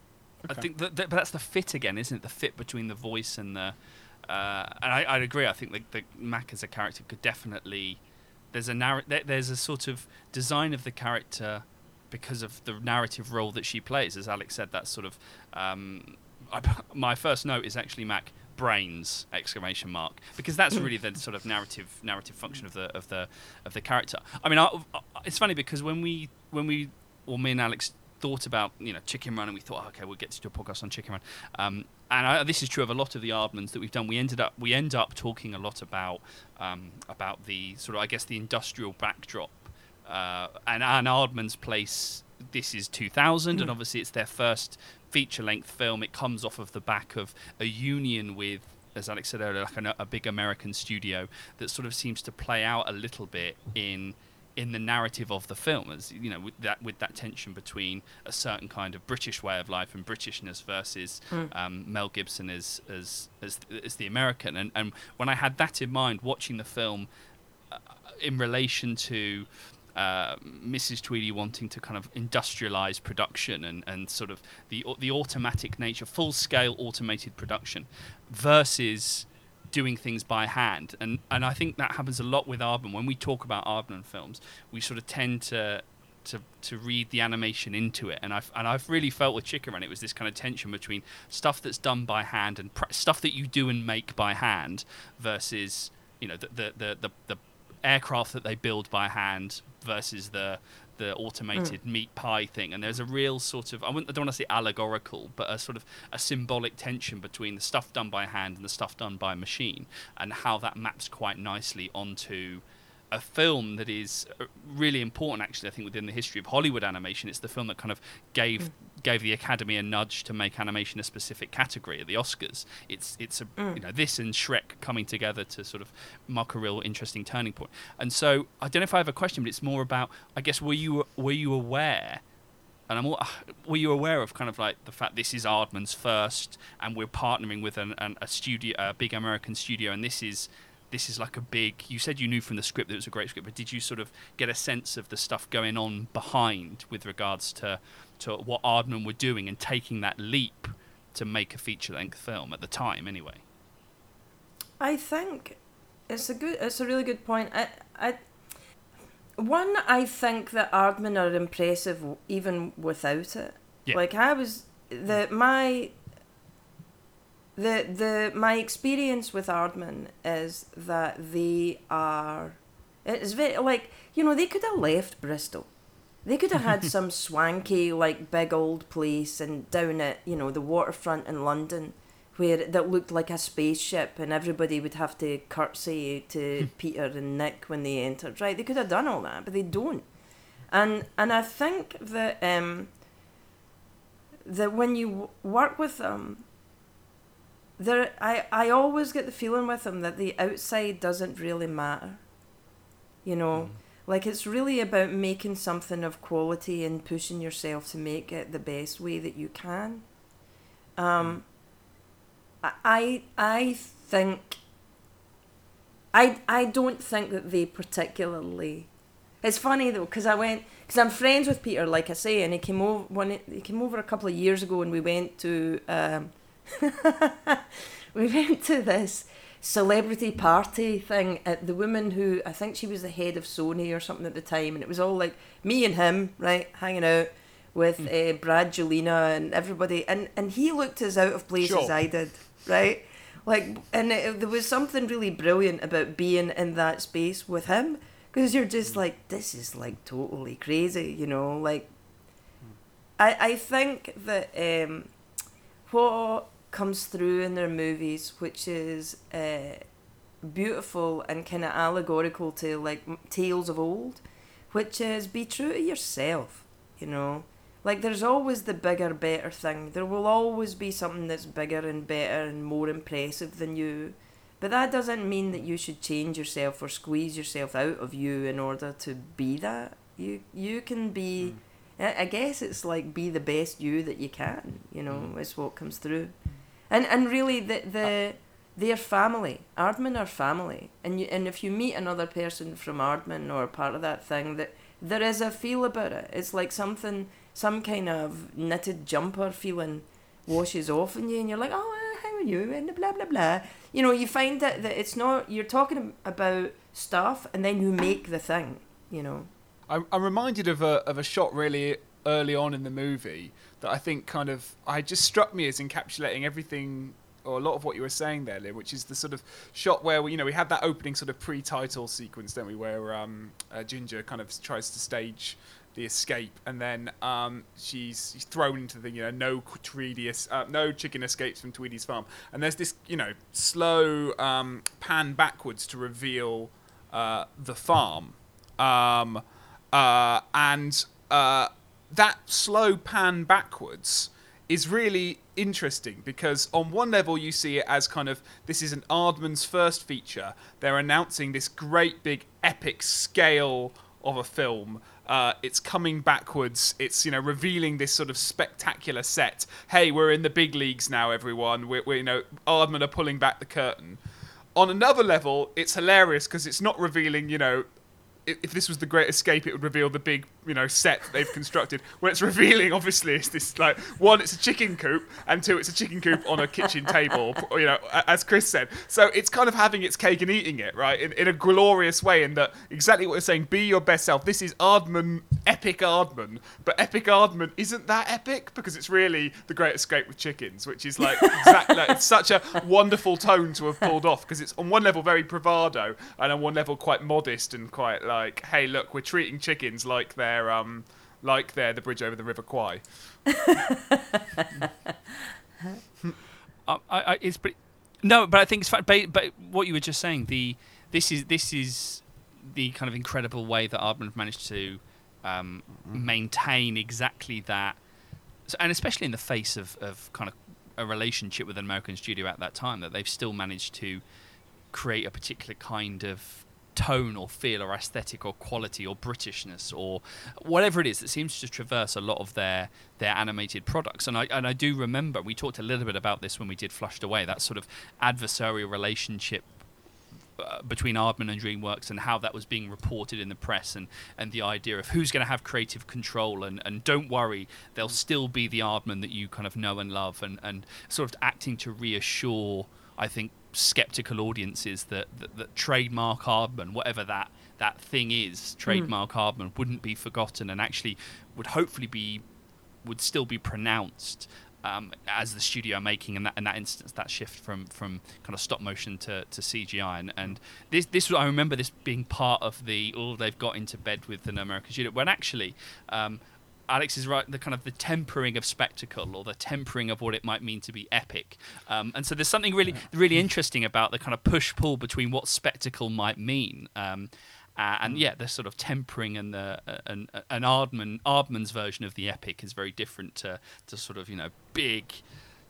Speaker 3: I think that, that, but that's the fit again, isn't it? The fit between the voice and the. Uh, and I, I'd agree. I think the, the Mac as a character could definitely. There's a narr- there, There's a sort of design of the character because of the narrative role that she plays. As Alex said, that's sort of. Um, I, my first note is actually Mac brains exclamation mark because that's really the sort of narrative narrative function of the of the of the character. I mean, I, I- it's funny because when we when we or me and Alex thought about you know Chicken Run and we thought oh, okay we'll get to do a podcast on Chicken Run um, and I, this is true of a lot of the Aardmans that we've done we ended up we end up talking a lot about um, about the sort of I guess the industrial backdrop uh, and Anne Aardman's place this is 2000 and obviously it's their first feature length film. It comes off of the back of a union with as Alex said earlier like a, a big American studio that sort of seems to play out a little bit in in the narrative of the film as you know with that with that tension between a certain kind of British way of life and Britishness versus um, Mel Gibson as as as, as the American. And and when I had that in mind watching the film uh, in relation to uh, Mrs. Tweedy wanting to kind of industrialize production and, and sort of the the automatic nature, full scale automated production, versus doing things by hand. And and I think that happens a lot with Aardman. When we talk about Aardman films, we sort of tend to to to read the animation into it, and I've and I've really felt with Chicken Run it was this kind of tension between stuff that's done by hand and pr- stuff that you do and make by hand versus you know the the the, the, the aircraft that they build by hand versus the the automated mm. meat pie thing and there's a real sort of I, I don't want to say allegorical but a sort of a symbolic tension between the stuff done by hand and the stuff done by machine and how that maps quite nicely onto a film that is uh, really important actually I think within the history of Hollywood animation it's the film that kind of gave mm. gave the academy a nudge to make animation a specific category at the Oscars it's it's a mm. you know this and Shrek coming together to sort of mark a real interesting turning point. point and so I don't know if I have a question but it's more about I guess were you were you aware and I'm all, were you aware of kind of like the fact this is Aardman's first and we're partnering with an, an, a studio a big American studio and this is this is like a big. You said you knew from the script that it was a great script, but did you sort of get a sense of the stuff going on behind with regards to to what Aardman were doing and taking that leap to make a feature length film at the time, anyway?
Speaker 2: I think it's a good. It's a really good point. I, I, one, I think that Aardman are impressive even without it. Yeah. Like I was the hmm. my the the my experience with Aardman is that they are it's very like you know they could have left Bristol. They could have had some swanky like big old place and down at you know the waterfront in London where that looked like a spaceship and everybody would have to curtsy to Peter and Nick when they entered. Right? They could have done all that, but they don't. And and I think that um that when you work with them there I, I always get the feeling with him that the outside doesn't really matter. You know, mm. like it's really about making something of quality and pushing yourself to make it the best way that you can. Um, mm. I I think I I don't think that they particularly. It's funny though because I went because I'm friends with Peter, like I say, and he came over he came over a couple of years ago, and we went to. Um, we went to this celebrity party thing at the woman who I think she was the head of Sony or something at the time, and it was all like me and him, right, hanging out with mm. uh, Brad Julina and everybody, and and he looked as out of place sure. as I did, right, like, and it, there was something really brilliant about being in that space with him because you're just like this is like totally crazy, you know, like. I, I think that um, what comes through in their movies, which is uh, beautiful and kind of allegorical to like tales of old, which is be true to yourself, you know. Like there's always the bigger, better thing. There will always be something that's bigger and better and more impressive than you. But that doesn't mean that you should change yourself or squeeze yourself out of you in order to be that. You you can be mm. I guess it's like be the best you that you can, you know, mm. is what comes through and and really the the their family Aardman are family. And you and if you meet another person from Aardman or part of that thing that there is a feel about it. It's like something some kind of knitted jumper feeling washes off on you and you're like oh uh, how are you? and blah blah blah. You know you find that, that it's not you're talking about stuff and then you make the thing you know?
Speaker 1: I'm, I'm reminded of a, of a shot really early on in the movie that I think kind of I just struck me as encapsulating everything or a lot of what you were saying there, Lynn, which is the sort of shot where we, you know we had that opening sort of pre-title sequence, don't we, where um, uh, Ginger kind of tries to stage the escape, and then um, she's, she's, thrown into the you know no Tweedy, uh, no chicken escapes from Tweedy's farm, and there's this you know slow um, pan backwards to reveal uh, the farm, um, uh, and uh, that slow pan backwards is really interesting because on one level you see it as kind of this is an Aardman's first feature. They're announcing this great big epic scale of a film. Uh, it's coming backwards. It's you know revealing this sort of spectacular set. Hey, we're in the big leagues now, everyone. We're, we're you know Aardman are pulling back the curtain. On another level, it's hilarious because it's not revealing you know if if this was the Great Escape, it would reveal the big, you know, set they've constructed. What it's revealing, obviously, is this like one, it's a chicken coop, and two, it's a chicken coop on a kitchen table. You know, as Chris said. So it's kind of having its cake and eating it, right? In, in a glorious way, in that exactly what you're saying. Be your best self. This is Aardman, epic Aardman, but epic Aardman isn't that epic because it's really the Great Escape with chickens, which is like exactly. like, it's such a wonderful tone to have pulled off because it's on one level very bravado and on one level quite modest and quite like, hey, look, we're treating chickens like they're um like they're the bridge over the River Kwai.
Speaker 3: I, I, it's pretty. No, but I think it's fact. But, but what you were just saying, the this is this is the kind of incredible way that Aardman have managed to um, maintain exactly that, so, and especially in the face of, of kind of a relationship with an American studio at that time, that they've still managed to create a particular kind of tone or feel or aesthetic or quality or Britishness or whatever it is that seems to traverse a lot of their their animated products. And I and I do remember we talked a little bit about this when we did Flushed Away, that sort of adversarial relationship uh, between Aardman and DreamWorks and how that was being reported in the press and, and the idea of who's going to have creative control and, and don't worry, they'll still be the Aardman that you kind of know and love and, and sort of acting to reassure, I think, skeptical audiences that, that, that trademark Aardman, whatever that, that thing is, trademark Aardman, wouldn't be forgotten and actually would hopefully be would still be pronounced um, as the studio making in that in that instance that shift from from kind of stop motion to, to CGI and, and this this I remember this being part of the oh they've got into bed with an American studio when actually um, Alex is right the kind of the tempering of spectacle or the tempering of what it might mean to be epic. Um, and so there's something really really interesting about the kind of push pull between what spectacle might mean. Um, uh, and yeah, the sort of tempering and the uh, an an Aardman Aardman's version of the epic is very different to to sort of you know big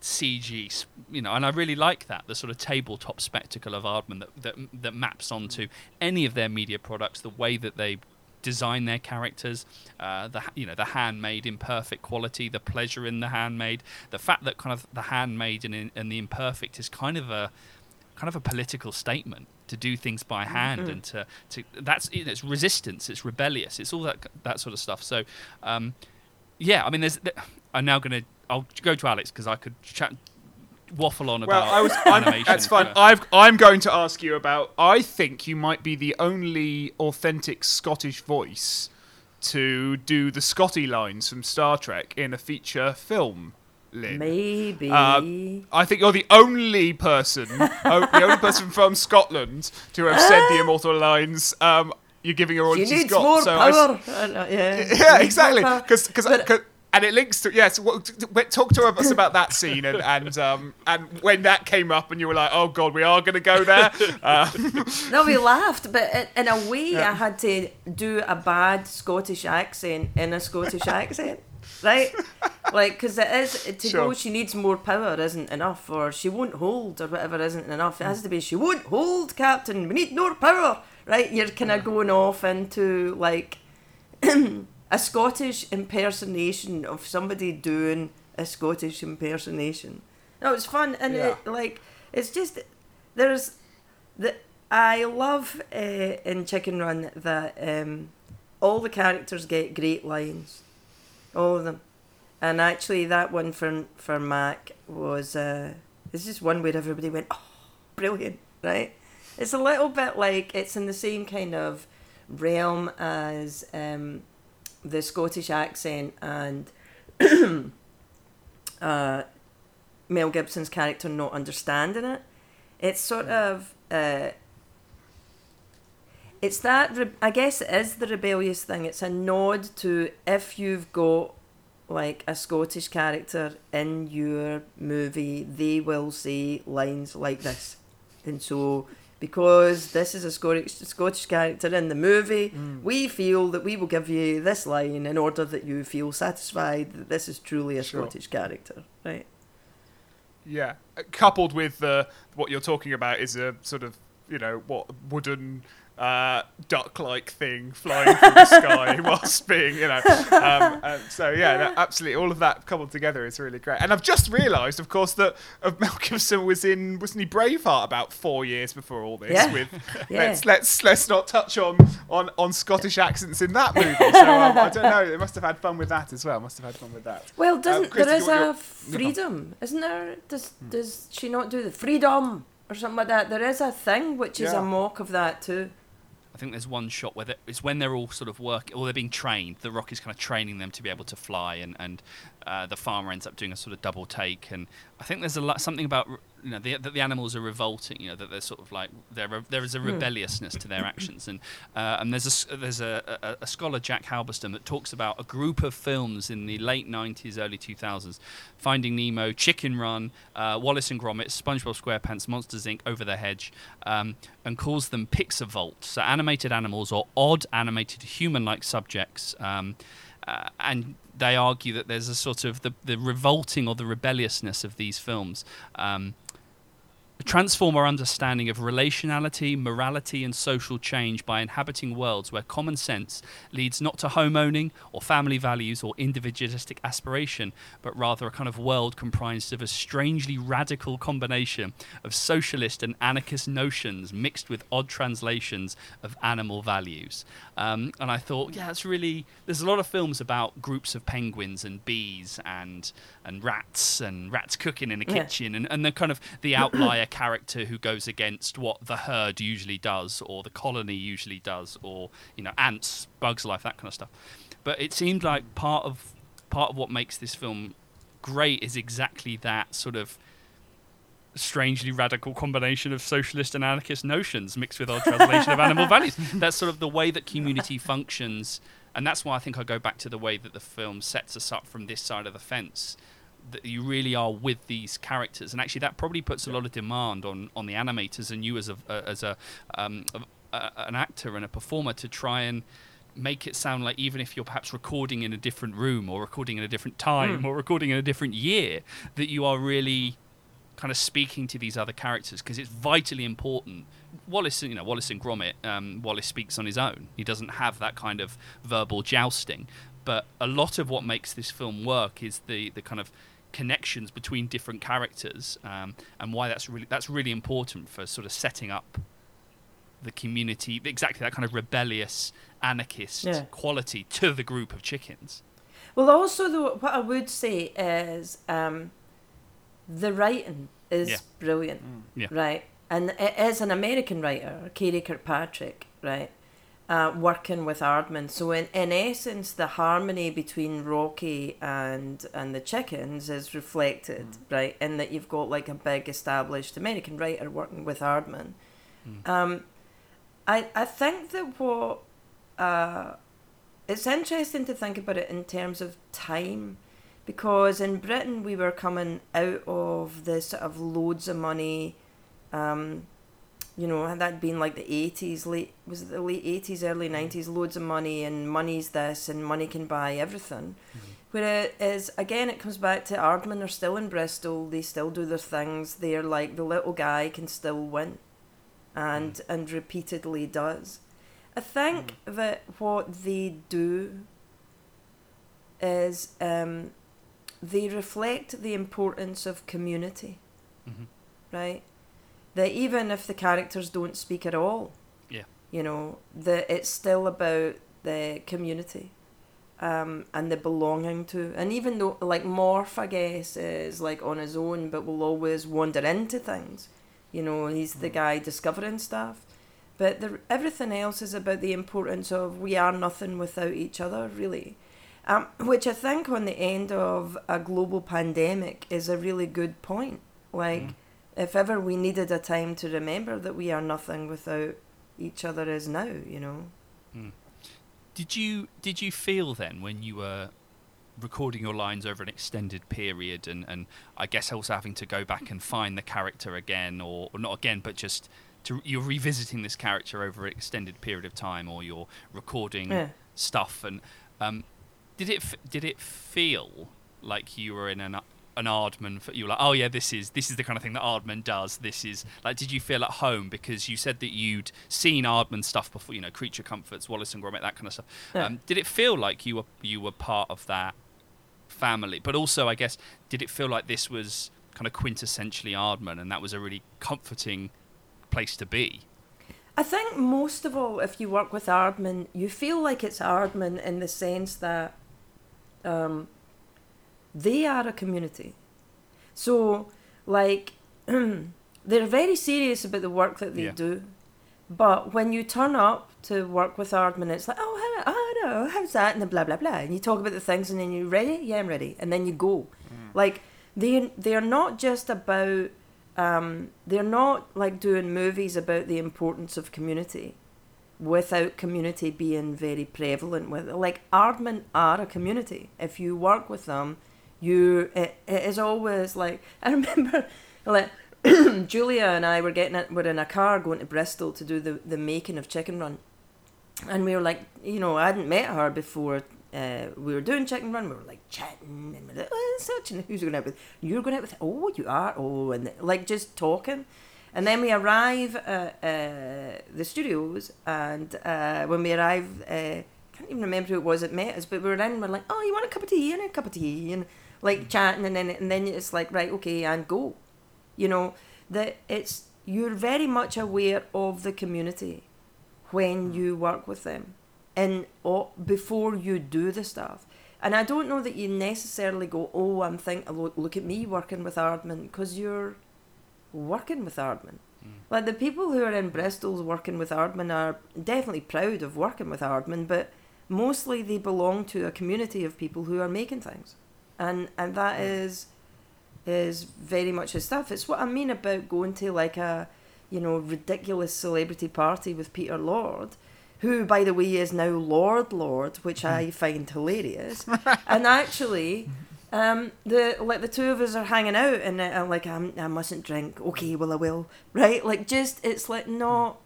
Speaker 3: CG, you know, and I really like that the sort of tabletop spectacle of Aardman that that that maps onto any of their media products, the way that they design their characters, uh, the you know the handmade imperfect quality, the pleasure in the handmade, the fact that kind of the handmade and, in, and the imperfect is kind of a kind of a political statement to do things by hand and to, to that's you know, it's resistance it's rebellious it's all that that sort of stuff. So um, yeah I mean there's I'm now gonna I'll go to Alex because I could chat waffle on
Speaker 1: Well,
Speaker 3: about
Speaker 1: I was. I'm,
Speaker 3: animation
Speaker 1: that's fine. I've, I'm going to ask you about. I think you might be the only authentic Scottish voice to do the Scotty lines from Star Trek in a feature film. Lynn.
Speaker 2: Maybe.
Speaker 1: Uh, I think you're the only person, oh, the only person from Scotland to have said the immortal lines. Um, you're giving her
Speaker 2: she
Speaker 1: royalty
Speaker 2: needs
Speaker 1: Scott.
Speaker 2: more
Speaker 1: so I s-
Speaker 2: power. Uh, yeah.
Speaker 1: yeah,
Speaker 2: She needs more
Speaker 1: exactly.
Speaker 2: power.
Speaker 1: Because
Speaker 2: But-
Speaker 1: and it links to yes. What, talk to us about that scene and and um and when that came up and you were like, oh god, we are going to go there. Um,
Speaker 2: No, we laughed, but in a way, I had to do a bad Scottish accent in a Scottish accent, right? Like, because it is to
Speaker 1: Sure.
Speaker 2: go. She needs more power, isn't enough, or she won't hold, or whatever isn't enough. It has to be. She won't hold, Captain. We need more power, right? You're kind of going off into like a Scottish impersonation of somebody doing a Scottish impersonation. No, it's fun, and it like it's just there's the I love uh, in Chicken Run that um, all the characters get great lines, all of them, and actually that one for for Mac was uh, it's just one where everybody went oh brilliant right. It's a little bit like it's in the same kind of realm as um, the Scottish accent and uh, Mel Gibson's character not understanding it. It's sort of uh, it's that re- I guess it is the rebellious thing. It's a nod to if you've got like a Scottish character in your movie, they will say lines like this, and so because this is a Scottish character in the movie, we feel that we will give you this line in order that you feel satisfied that this is truly a
Speaker 1: Sure.
Speaker 2: Scottish character, right?
Speaker 1: yeah, coupled with uh, what you're talking about is a sort of you know what wooden uh, duck-like thing flying through the sky whilst being, you know. Um, and so yeah, that, absolutely, all of that coupled together is really great. And I've just realised, of course, that uh, Mel Gibson was in wasn't he Braveheart about four years before all this.
Speaker 2: Yeah.
Speaker 1: With
Speaker 2: Yeah.
Speaker 1: let's let's let's not touch on on, on Scottish accents in that movie. So um, I don't know. They must have had fun with that as well. Must have had fun with that.
Speaker 2: Well, doesn't
Speaker 1: Chris,
Speaker 2: there is
Speaker 1: you
Speaker 2: a freedom, isn't there? Does does she not do the freedom or something like that? There is a thing which is
Speaker 1: Yeah.
Speaker 2: a mock of that too.
Speaker 3: I think there's one shot where it's when they're all sort of working, or they're being trained. The Rock is kind of training them to be able to fly, and and uh, the farmer ends up doing a sort of double take. And I think there's a lot something about you know the, that the animals are revolting. You know that they're sort of like there there is a rebelliousness to their actions. And uh, and there's a there's a, a, a scholar Jack Halberstam that talks about a group of films in the late 90s, early 2000s, Finding Nemo, Chicken Run, uh, Wallace and Gromit, SpongeBob SquarePants, Monsters Inc., Over the Hedge, um, and calls them Pixarvolt, so animated animals or odd animated human-like subjects. Um, uh, and they argue that there's a sort of the, the revolting or the rebelliousness of these films. Um, transform our understanding of relationality, morality, and social change by inhabiting worlds where common sense leads not to home owning or family values or individualistic aspiration, but rather a kind of world comprised of a strangely radical combination of socialist and anarchist notions mixed with odd translations of animal values. Um, and I thought, yeah, it's really. There's a lot of films about groups of penguins and bees and and rats and rats cooking in a
Speaker 2: Yeah.
Speaker 3: kitchen and, and the kind of the outlier character who goes against what the herd usually does or the colony usually does or you know ants bugs life that kind of stuff but it seemed like part of part of what makes this film great is exactly that sort of strangely radical combination of socialist and anarchist notions mixed with our translation of animal values. That's sort of the way that community functions, and that's why I think I go back to the way that the film sets us up from this side of the fence. That you really are with these characters, and actually that probably puts a lot of demand on on the animators and you as a as a, um, a, a an actor and a performer to try and make it sound like even if you're perhaps recording in a different room or recording in a different time or recording in a different year, that you are really kind of speaking to these other characters because it's vitally important. Wallace, you know, Wallace and Gromit, um, Wallace speaks on his own. He doesn't have that kind of verbal jousting. But a lot of what makes this film work is the the kind of connections between different characters, um, and why that's really that's really important for sort of setting up the community, exactly that kind of rebellious anarchist
Speaker 2: Yeah.
Speaker 3: quality to the group of chickens.
Speaker 2: Well, also though, what I would say is um, the writing is
Speaker 3: Yeah.
Speaker 2: brilliant,
Speaker 3: Yeah.
Speaker 2: right? And it is an American writer, Karey Kirkpatrick, right? Uh, working with Aardman. So in, in essence, the harmony between Rocky and and the chickens is reflected, right? In that you've got like a big established American writer working with Aardman. Um, I I think that what uh, it's interesting to think about it in terms of time because in Britain we were coming out of this sort of loads of money um, you know had that been like the 80s late was it the late 80s early 90s loads of money and money's this and money can buy everything. Where it is again it comes back to Aardman are still in Bristol they still do their things they're like the little guy can still win and and repeatedly does. I think that what they do is um, they reflect the importance of community,
Speaker 3: Mhm.
Speaker 2: right? That even if the characters don't speak at all,
Speaker 3: Yeah.
Speaker 2: you know, that it's still about the community um, and the belonging to. And even though, like, Morph, I guess, is like on his own, but will always wander into things. You know, he's the guy discovering stuff. But the, everything else is about the importance of we are nothing without each other, really. Um, which I think on the end of a global pandemic is a really good point. Like,
Speaker 3: Mm.
Speaker 2: If ever we needed a time to remember that we are nothing without each other is now, you know.
Speaker 3: Did you did you feel then when you were recording your lines over an extended period and, and I guess also having to go back and find the character again or, or not again but just to you're revisiting this character over an extended period of time or you're recording
Speaker 2: Yeah.
Speaker 3: stuff and um, did it did it feel like you were in an an Aardman? For, you were like, oh yeah, this is this is the kind of thing that Aardman does. This is like, did you feel at home because you said that you'd seen Aardman stuff before? You know, Creature Comforts, Wallace and Gromit, that kind of stuff.
Speaker 2: Yeah.
Speaker 3: Um, did it feel like you were you were part of that family? But also, I guess, did it feel like this was kind of quintessentially Aardman, and that was a really comforting place to be?
Speaker 2: I think most of all, if you work with Aardman, you feel like it's Aardman in the sense that um, they are a community. So, like, they're very serious about the work that they
Speaker 3: Yeah.
Speaker 2: do. But when you turn up to work with Aardman, it's like, oh, how, oh, no, how's that? And then blah, blah, blah. And you talk about the things, and then you're ready? Yeah, I'm ready. And then you go. Like, they, they're not just about um, they're not like doing movies about the importance of community without community being very prevalent with it. Like Aardman are a community. If you work with them, you it, it is always like I remember like Julia and I were getting it, were in a car going to Bristol to do the, the making of Chicken Run. And we were like, you know, I hadn't met her before uh, we were doing Chicken Run. We were like chatting and we like, oh, such and who's going out with? You're going out with? Oh, you are. Oh, and like just talking. And then we arrive at uh, the studios, and uh, when we arrive, uh, I can't even remember who it was that met us, but we were in. We're like, oh, you want a cup of tea and a cup of tea, and like chatting, and then and then it's like, right, okay, and go. You know that it's you're very much aware of the community when mm. you work with them, and oh, before you do the stuff. And I don't know that you necessarily go, oh, I'm thinking, look, look at me working with Aardman, because you're working with Aardman. Mm. Like the people who are in Bristol's working with Aardman are definitely proud of working with Aardman, but mostly they belong to a community of people who are making things, and and that is is very much his stuff. It's what I mean about going to like a you know ridiculous celebrity party with Peter Lord. Who, by the way, is now Lord Lord, which I find hilarious. and actually, um, the like the two of us are hanging out, and uh, I'm like, I'm, I mustn't drink. Okay, well I will. Right? Like, just it's like not.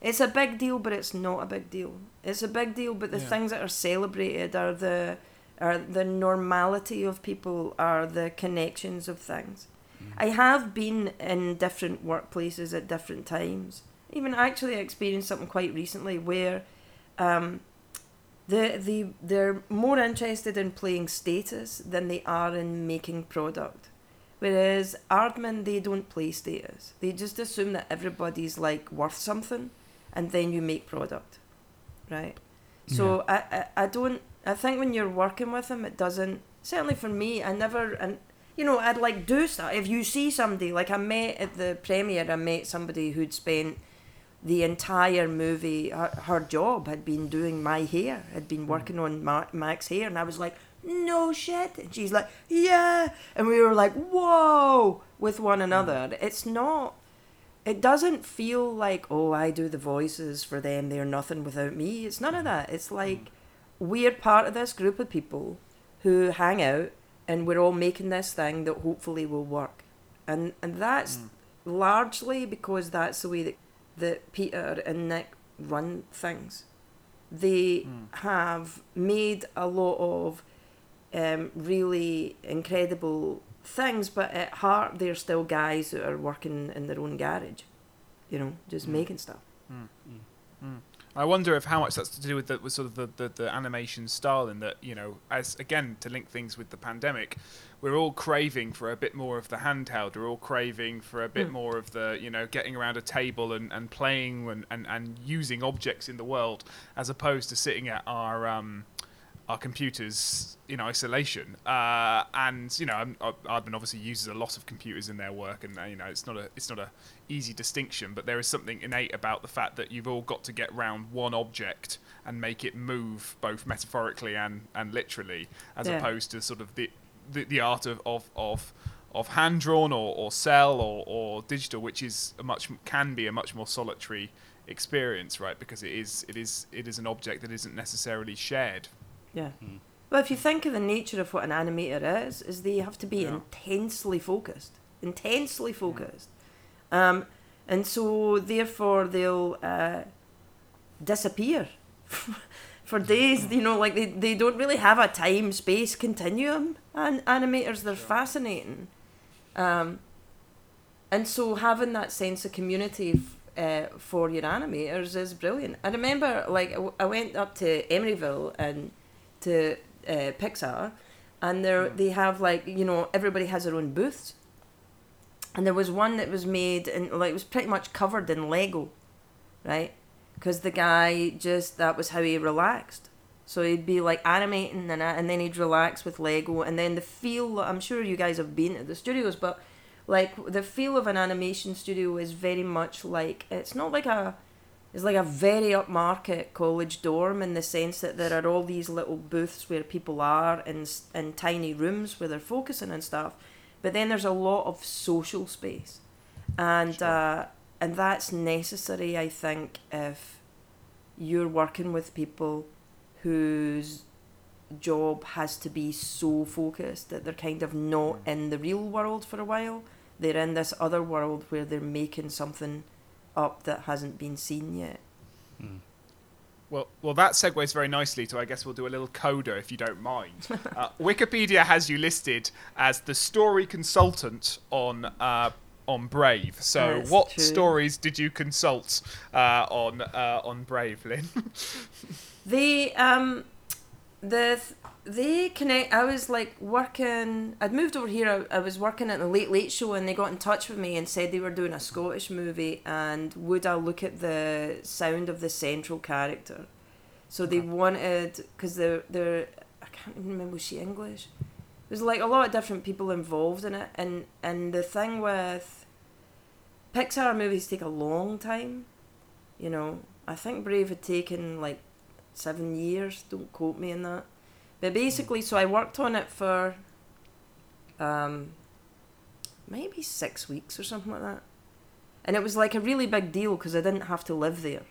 Speaker 2: It's a big deal, but it's not a big deal. It's a big deal, but the
Speaker 1: Yeah.
Speaker 2: things that are celebrated are the are the normality of people, are the connections of things. I have been in different workplaces at different times. Even actually experienced something quite recently where um, the the they're more interested in playing status than they are in making product. Whereas Aardman, they don't play status. They just assume that everybody's like worth something, and then you make product, right? So I, I I don't. I think when you're working with them, it doesn't. Certainly for me, I never and you know I'd like do stuff. If you see somebody like I met at the premiere, I met somebody who'd spent the entire movie. Her, her job had been doing my hair. Had been mm. working on Ma- Mac's hair, and I was like, no shit. And she's like, yeah, and we were like, whoa, with one mm. another. It's not. It doesn't feel like oh I do the voices for them. They're nothing without me. It's none of mm. that. It's like we're part of this group of people who hang out and we're all making this thing that hopefully will work. And and that's hmm. largely because that's the way that that Peter and Nick run things. They hmm. have made a lot of um, really incredible things, but at heart they're still guys that are working in their own garage, you know, just hmm. making stuff.
Speaker 1: I wonder if how much that's to do with the with sort of the, the, the animation style and that you know as again to link things with the pandemic, we're all craving for a bit more of the handheld. We're all craving for a bit
Speaker 2: Hmm.
Speaker 1: more of the you know getting around a table and, and playing and, and, and using objects in the world as opposed to sitting at our um, our computers in isolation. Uh, and you know, I'm- Aardman obviously uses a lot of computers in their work, and uh, you know, it's not a it's not a easy distinction, but there is something innate about the fact that you've all got to get round one object and make it move both metaphorically and, and literally, as
Speaker 2: Yeah.
Speaker 1: opposed to sort of the the, the art of of of, of hand drawn or, or cel or, or digital, which is a much can be a much more solitary experience, right? Because it is it is it is an object that isn't necessarily shared.
Speaker 2: Yeah. Well, if you think of the nature of what an animator is, is they have to be
Speaker 1: Yeah.
Speaker 2: intensely focused, intensely focused, um, and so therefore they'll uh, disappear for days. You know, like they, they don't really have a time space continuum. And animators, they're fascinating. Um, and so having that sense of community uh, for your animators is brilliant. I remember, like, I w- I went up to Emeryville and to uh, Pixar, and there they have like you know everybody has their own booths, and there was one that was made and like it was pretty much covered in Lego, right? Because the guy just that was how he relaxed. So he'd be like animating and and then he'd relax with Lego, and then the feel. I'm sure you guys have been at the studios, but like the feel of an animation studio is very much like it's not like a it's like a very upmarket college dorm in the sense that there are all these little booths where people are in in tiny rooms where they're focusing and stuff but then there's a lot of social space. And
Speaker 1: Sure.
Speaker 2: uh, and that's necessary i think if you're working with people whose job has to be so focused that they're kind of not in the real world for a while. They're in this other world where they're making something up that hasn't been seen yet
Speaker 3: Mm.
Speaker 1: Well, well, that segues very nicely to. I guess we'll do a little coda if you don't mind. Uh, Wikipedia has you listed as the story consultant on uh, on Brave. So,
Speaker 2: That's
Speaker 1: what
Speaker 2: true.
Speaker 1: stories did you consult uh, on uh, on Brave, Lynn?
Speaker 2: They um the th- they connect. I was like working. I'd moved over here. I, I was working at the Late Late Show, and they got in touch with me and said they were doing a Scottish movie, and would I look at the sound of the central character? So they wanted because they're they're I can't even remember was she English. There's like a lot of different people involved in it, and and the thing with Pixar movies take a long time. You know, I think Brave had taken like seven years. Don't quote me on that. But basically, so I worked on it for um, maybe six weeks or something like that. And it was like a really big deal because I didn't have to live there,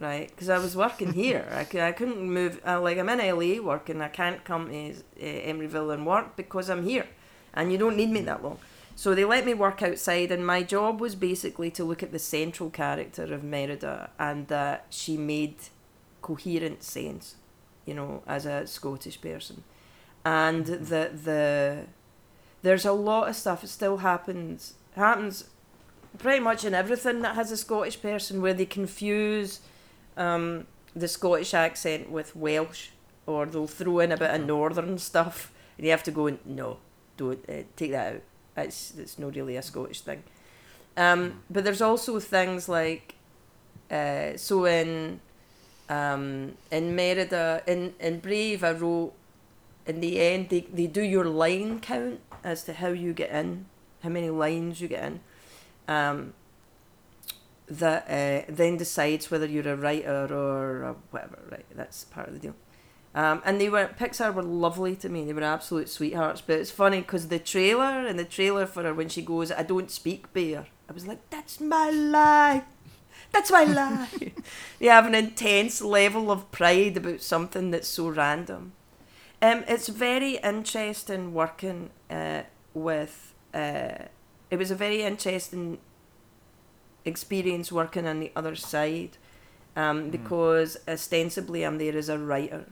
Speaker 2: right? Because I was working here. I, I couldn't move. Uh, like, I'm in LA working. I can't come to uh, Emeryville and work because I'm here. And you don't need me that long. So they let me work outside, and my job was basically to look at the central character of Merida and that she made coherent sense, you know, as a Scottish person. And the the there's a lot of stuff that still happens happens pretty much in everything that has a Scottish person where they confuse um, the Scottish accent with Welsh or they'll throw in a bit of northern stuff and you have to go and no don't uh, take that out. It's it's not really a Scottish thing. Um, but there's also things like uh, so in um, in Merida in, in Brave I wrote in the end they, they do your line count as to how you get in how many lines you get in um, that uh, then decides whether you're a writer or a whatever right that's part of the deal um, and they were Pixar were lovely to me. They were absolute sweethearts. But it's funny because the trailer and the trailer for her when she goes, "I don't speak bear." I was like, "That's my life. That's my life." they have an intense level of pride about something that's so random. Um, it's very interesting working uh, with. Uh, it was a very interesting experience working on the other side, um, because ostensibly I'm there as a writer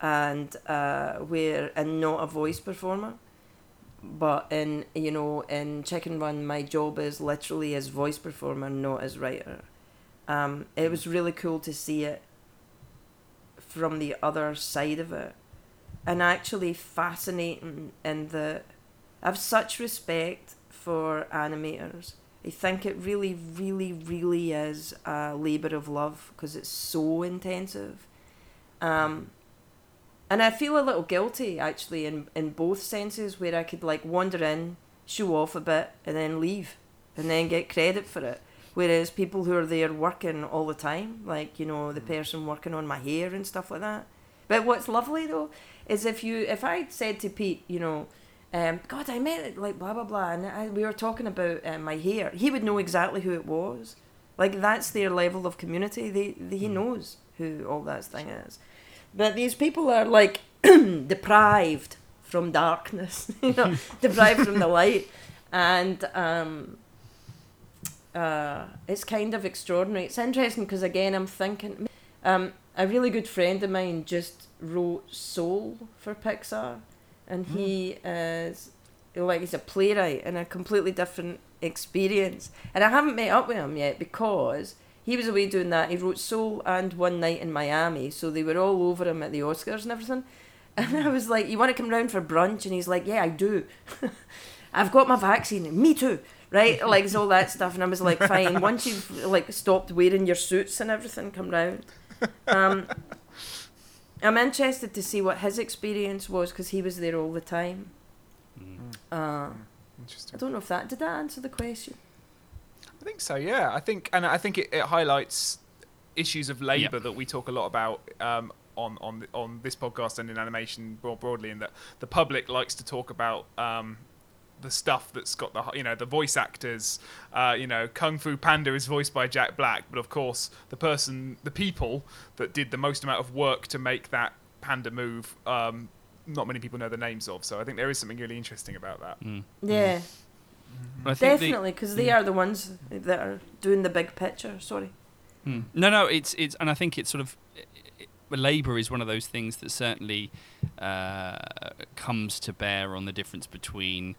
Speaker 2: and uh, where and not a voice performer. But in you know in Chicken Run, my job is literally as voice performer, not as writer. Um, it was really cool to see it from the other side of it, and actually fascinating in the. I have such respect for animators. I think it really, really, really is a labour of love because it's so intensive. Um, and I feel a little guilty actually in, in both senses where I could like wander in, show off a bit, and then leave, and then get credit for it. Whereas people who are there working all the time, like you know the person working on my hair and stuff like that. But what's lovely though is if you if I said to Pete, you know, um, God, I met it like blah blah blah, and I, we were talking about uh, my hair, he would know exactly who it was. Like that's their level of community. They, they he knows who all that thing is. But these people are like deprived from darkness, you know, deprived from the light, and um, uh, it's kind of extraordinary. It's interesting because again, I'm thinking, um, a really good friend of mine just wrote Soul for Pixar, and he is like he's a playwright and a completely different experience. And I haven't met up with him yet because he was away doing that. He wrote Soul and One Night in Miami, so they were all over him at the Oscars and everything. And I was like, "You want to come round for brunch?" And he's like, "Yeah, I do. I've got my vaccine. Me too." Right, like it's all that stuff, and I was like, "Fine." Once you've like stopped wearing your suits and everything, come round. Um, I'm interested to see what his experience was because he was there all the time.
Speaker 3: Mm.
Speaker 2: Uh, I don't know if that did that answer the question.
Speaker 1: I think so. Yeah, I think, and I think it, it highlights issues of labour that we talk a lot about um, on on on this podcast and in animation more broadly. In that the public likes to talk about. Um, the stuff that's got the you know the voice actors, uh, you know Kung Fu Panda is voiced by Jack Black, but of course the person, the people that did the most amount of work to make that panda move, um, not many people know the names of. So I think there is something really interesting about that.
Speaker 3: Mm.
Speaker 2: Yeah,
Speaker 3: But I think the-
Speaker 2: definitely, because they are the ones that are doing the big picture. Sorry.
Speaker 3: Mm. No, no, it's it's, and I think it's sort of labour is one of those things that certainly uh, comes to bear on the difference between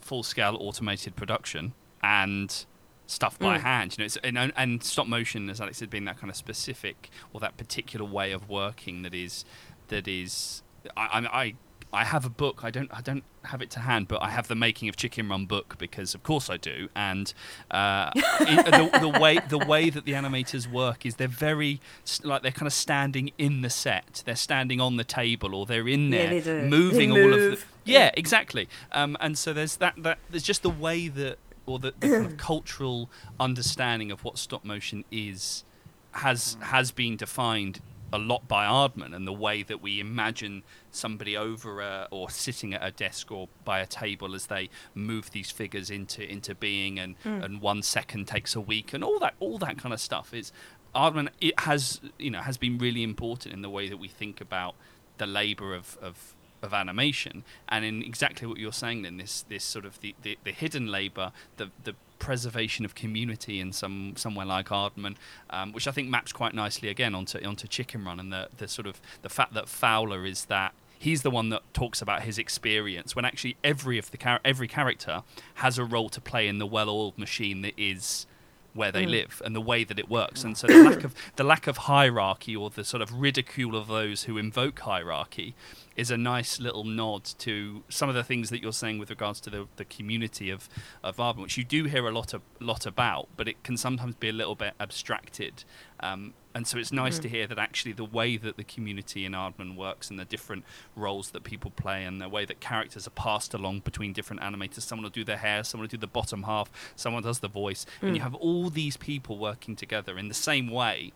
Speaker 3: full-scale automated production and stuff by
Speaker 2: Mm.
Speaker 3: hand. You know, it's, and, and stop motion, as Alex said, being that kind of specific or that particular way of working that is that is. I, I, I I have a book. I don't. I don't have it to hand, but I have the making of Chicken Run book because, of course, I do. And uh, it, the, the way the way that the animators work is they're very like they're kind of standing in the set. They're standing on the table, or they're in
Speaker 2: Yeah,
Speaker 3: there
Speaker 2: they
Speaker 3: moving
Speaker 2: They
Speaker 3: all of the. Yeah, exactly. Um, and so there's that. That there's just the way that, or the, the kind of cultural understanding of what stop motion is, has has been defined a lot by Aardman and the way that we imagine somebody over a, or sitting at a desk or by a table as they move these figures into into being and hmm. and one second takes a week and all that all that kind of stuff is Aardman it has you know has been really important in the way that we think about the labor of of of animation. And in exactly what you're saying then this this sort of the, the, the hidden labor the the preservation of community in some somewhere like Aardman, um, which I think maps quite nicely again onto onto Chicken Run and the the sort of the fact that Fowler is that he's the one that talks about his experience when actually every of the char- every character has a role to play in the well-oiled machine that is where they live and the way that it works and so the lack of the lack of hierarchy or the sort of ridicule of those who invoke hierarchy is a nice little nod to some of the things that you're saying with regards to the, the community of of Aardman, which you do hear a lot of lot about, but it can sometimes be a little bit abstracted. Um, and so it's nice to hear that actually the way that the community in Aardman works and the different roles that people play and the way that characters are passed along between different animators. Someone will do their hair, someone will do the bottom half, someone does the voice, and you have all these people working together in the same way.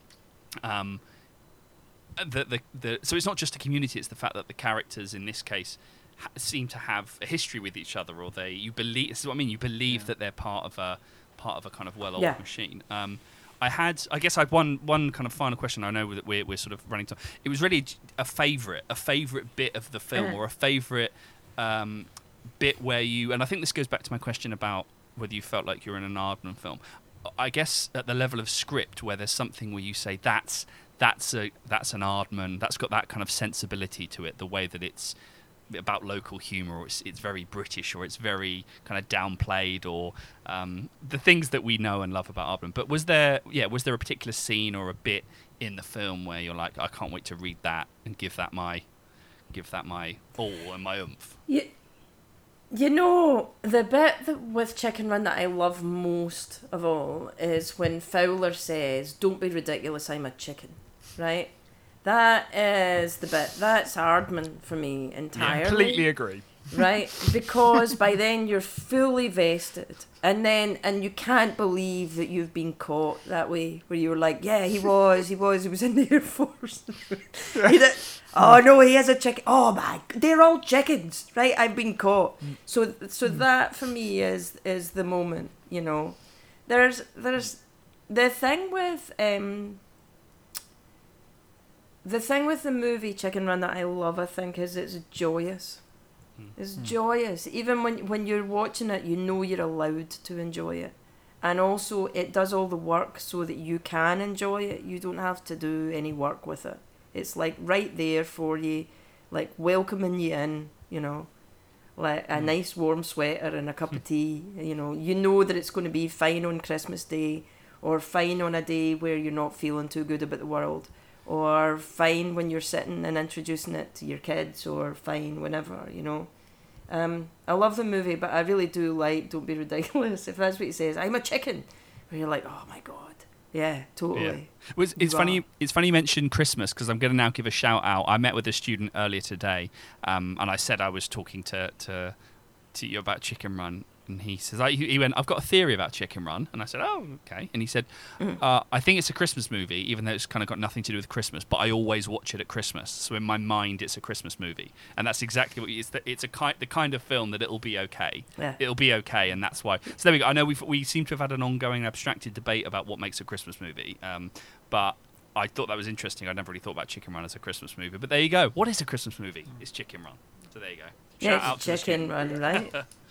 Speaker 3: Um, the, the, the, so it's not just a community; it's the fact that the characters in this case ha- seem to have a history with each other, or they you believe. This is what I mean. You believe that they're part of a part of a kind of well-oiled
Speaker 2: Yeah.
Speaker 3: machine. Um, I had, I guess, I had one one kind of final question. I know that we're we're sort of running time. It was really a favorite, a favorite bit of the film,
Speaker 2: Uh.
Speaker 3: or a favorite um, bit where you. And I think this goes back to my question about whether you felt like you're in an Aardman film. I guess at the level of script, where there's something where you say that's that's a that's an Aardman, that's got that kind of sensibility to it, the way that it's about local humour, or it's it's very British, or it's very kind of downplayed, or um, the things that we know and love about Aardman. But was there, yeah, was there a particular scene or a bit in the film where you're like, I can't wait to read that and give that my give that my all and my oomph?
Speaker 2: You, you know, the bit that with Chicken Run that I love most of all is when Fowler says, Don't be ridiculous, I'm a chicken. Right? That is the bit. That's Aardman for me entirely.
Speaker 1: Completely agree.
Speaker 2: right? Because by then you're fully vested, and then and you can't believe that you've been caught that way. Where you were like, yeah, he was, he was, he was in the air force. Did- oh no, he has a chicken. Oh my, they're all chickens, right? I've been caught. So so that for me is is the moment. You know, there's there's the thing with um. The thing with the movie Chicken Run that I love, I think, is it's joyous. It's joyous. Even when when you're watching it, you know you're allowed to enjoy it. and also it does all the work so that you can enjoy it. You don't have to do any work with it. It's like right there for you, like welcoming you in. You know, like a
Speaker 3: Mm.
Speaker 2: nice warm sweater and a cup of tea. You know, you know that it's going to be fine on Christmas Day, or fine on a day where you're not feeling too good about the world, or fine when you're sitting and introducing it to your kids, or fine whenever. You know. Um, I love the movie, but I really do like "Don't Be Ridiculous." If that's what he says, I'm a chicken. Where you're like, oh my god, yeah, totally.
Speaker 3: Well, it's, it's
Speaker 2: Wow.
Speaker 3: funny. It's funny you mentioned Christmas because I'm going to now give a shout out. I met with a student earlier today, um, and I said I was talking to, to to you about Chicken Run, and he says I, he went, "I've got a theory about Chicken Run," and I said, "Oh, okay." And he said,
Speaker 2: Mm.
Speaker 3: uh, "I think it's a Christmas movie, even though it's kind of got nothing to do with Christmas, but I always watch it at Christmas, so in my mind, it's a Christmas movie, and that's exactly what it's. The, it's a kind the kind of film that it'll be okay."
Speaker 2: Yeah.
Speaker 3: it'll be okay, and that's why. So there we go. I know we we seem to have had an ongoing abstracted debate about what makes a Christmas movie, um, but I thought that was interesting. I never really thought about Chicken Run as a Christmas movie, but there you go. What is a Christmas movie? It's Chicken Run. So there you go. Shout
Speaker 2: Yeah, chicken run, right?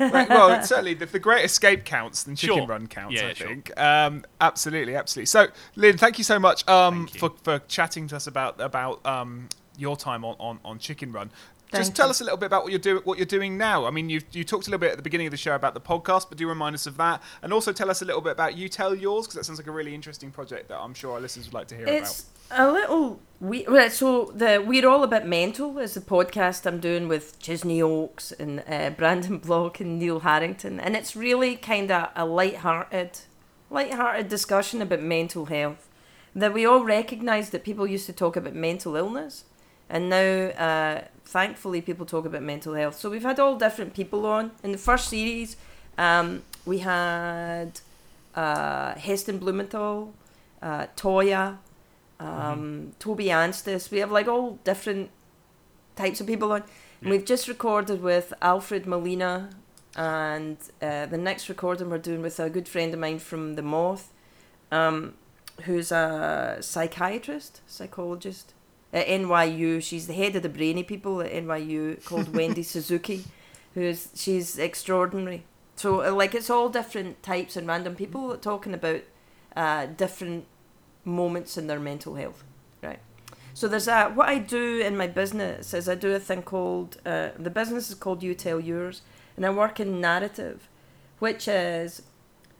Speaker 1: Right, well, it's certainly, if the Great Escape counts, then Chicken
Speaker 3: Sure.
Speaker 1: Run counts.
Speaker 3: Yeah,
Speaker 1: I
Speaker 3: sure.
Speaker 1: think. Um, absolutely, absolutely. So, Lynn, thank you so much um,
Speaker 3: you.
Speaker 1: for for chatting to us about about um, your time on, on, on Chicken Run. Just tell
Speaker 2: you.
Speaker 1: us a little bit about what you're doing. What you're doing now. I mean, you you talked a little bit at the beginning of the show about the podcast, but do remind us of that, and also tell us a little bit about you tell yours because that sounds like a really interesting project that I'm sure our listeners would like to hear about.
Speaker 2: It's a little we so the we're all a bit mental is the podcast I'm doing with Chesney Hawkes and uh, Brandon Block and Neil Harrington, and it's really kind of a light-hearted, light-hearted discussion about mental health. That we all recognise that people used to talk about mental illness, and now uh, thankfully people talk about mental health. So we've had all different people on in the first series. Um, we had uh, Heston Blumenthal, uh, Toyah, um, Toby Anstis. We have like all different types of people on. And
Speaker 3: Yeah.
Speaker 2: We've just recorded with Alfred Molina, and uh, the next recording we're doing with a good friend of mine from The Moth, um, who's a psychiatrist, psychologist at NYU. She's the head of the brainy people at NYU, called Wendy Suzuki, who's she's extraordinary. So uh, like it's all different types and random people talking about uh, different moments in their mental health, right? So there's a what I do in my business is I do a thing called uh, the business is called You Tell Yours, and I work in narrative, which is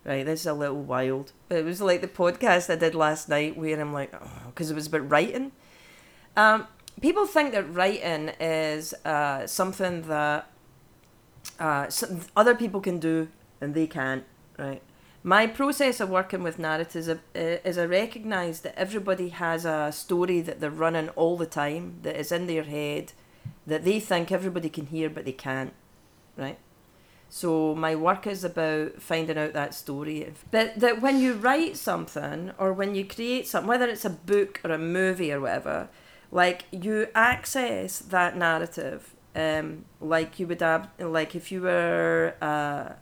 Speaker 2: right. This is a little wild, but it was like the podcast I did last night where I'm like, because it was about writing. Um, people think that writing is uh, something that uh, some, other people can do and they can't, right? My process of working with narratives is, is I recognise that everybody has a story that they're running all the time, that is in their head, that they think everybody can hear but they can't, right? So my work is about finding out that story. But that when you write something or when you create something, whether it's a book or a movie or whatever, like you access that narrative, um, like you would have, like if you were, uh,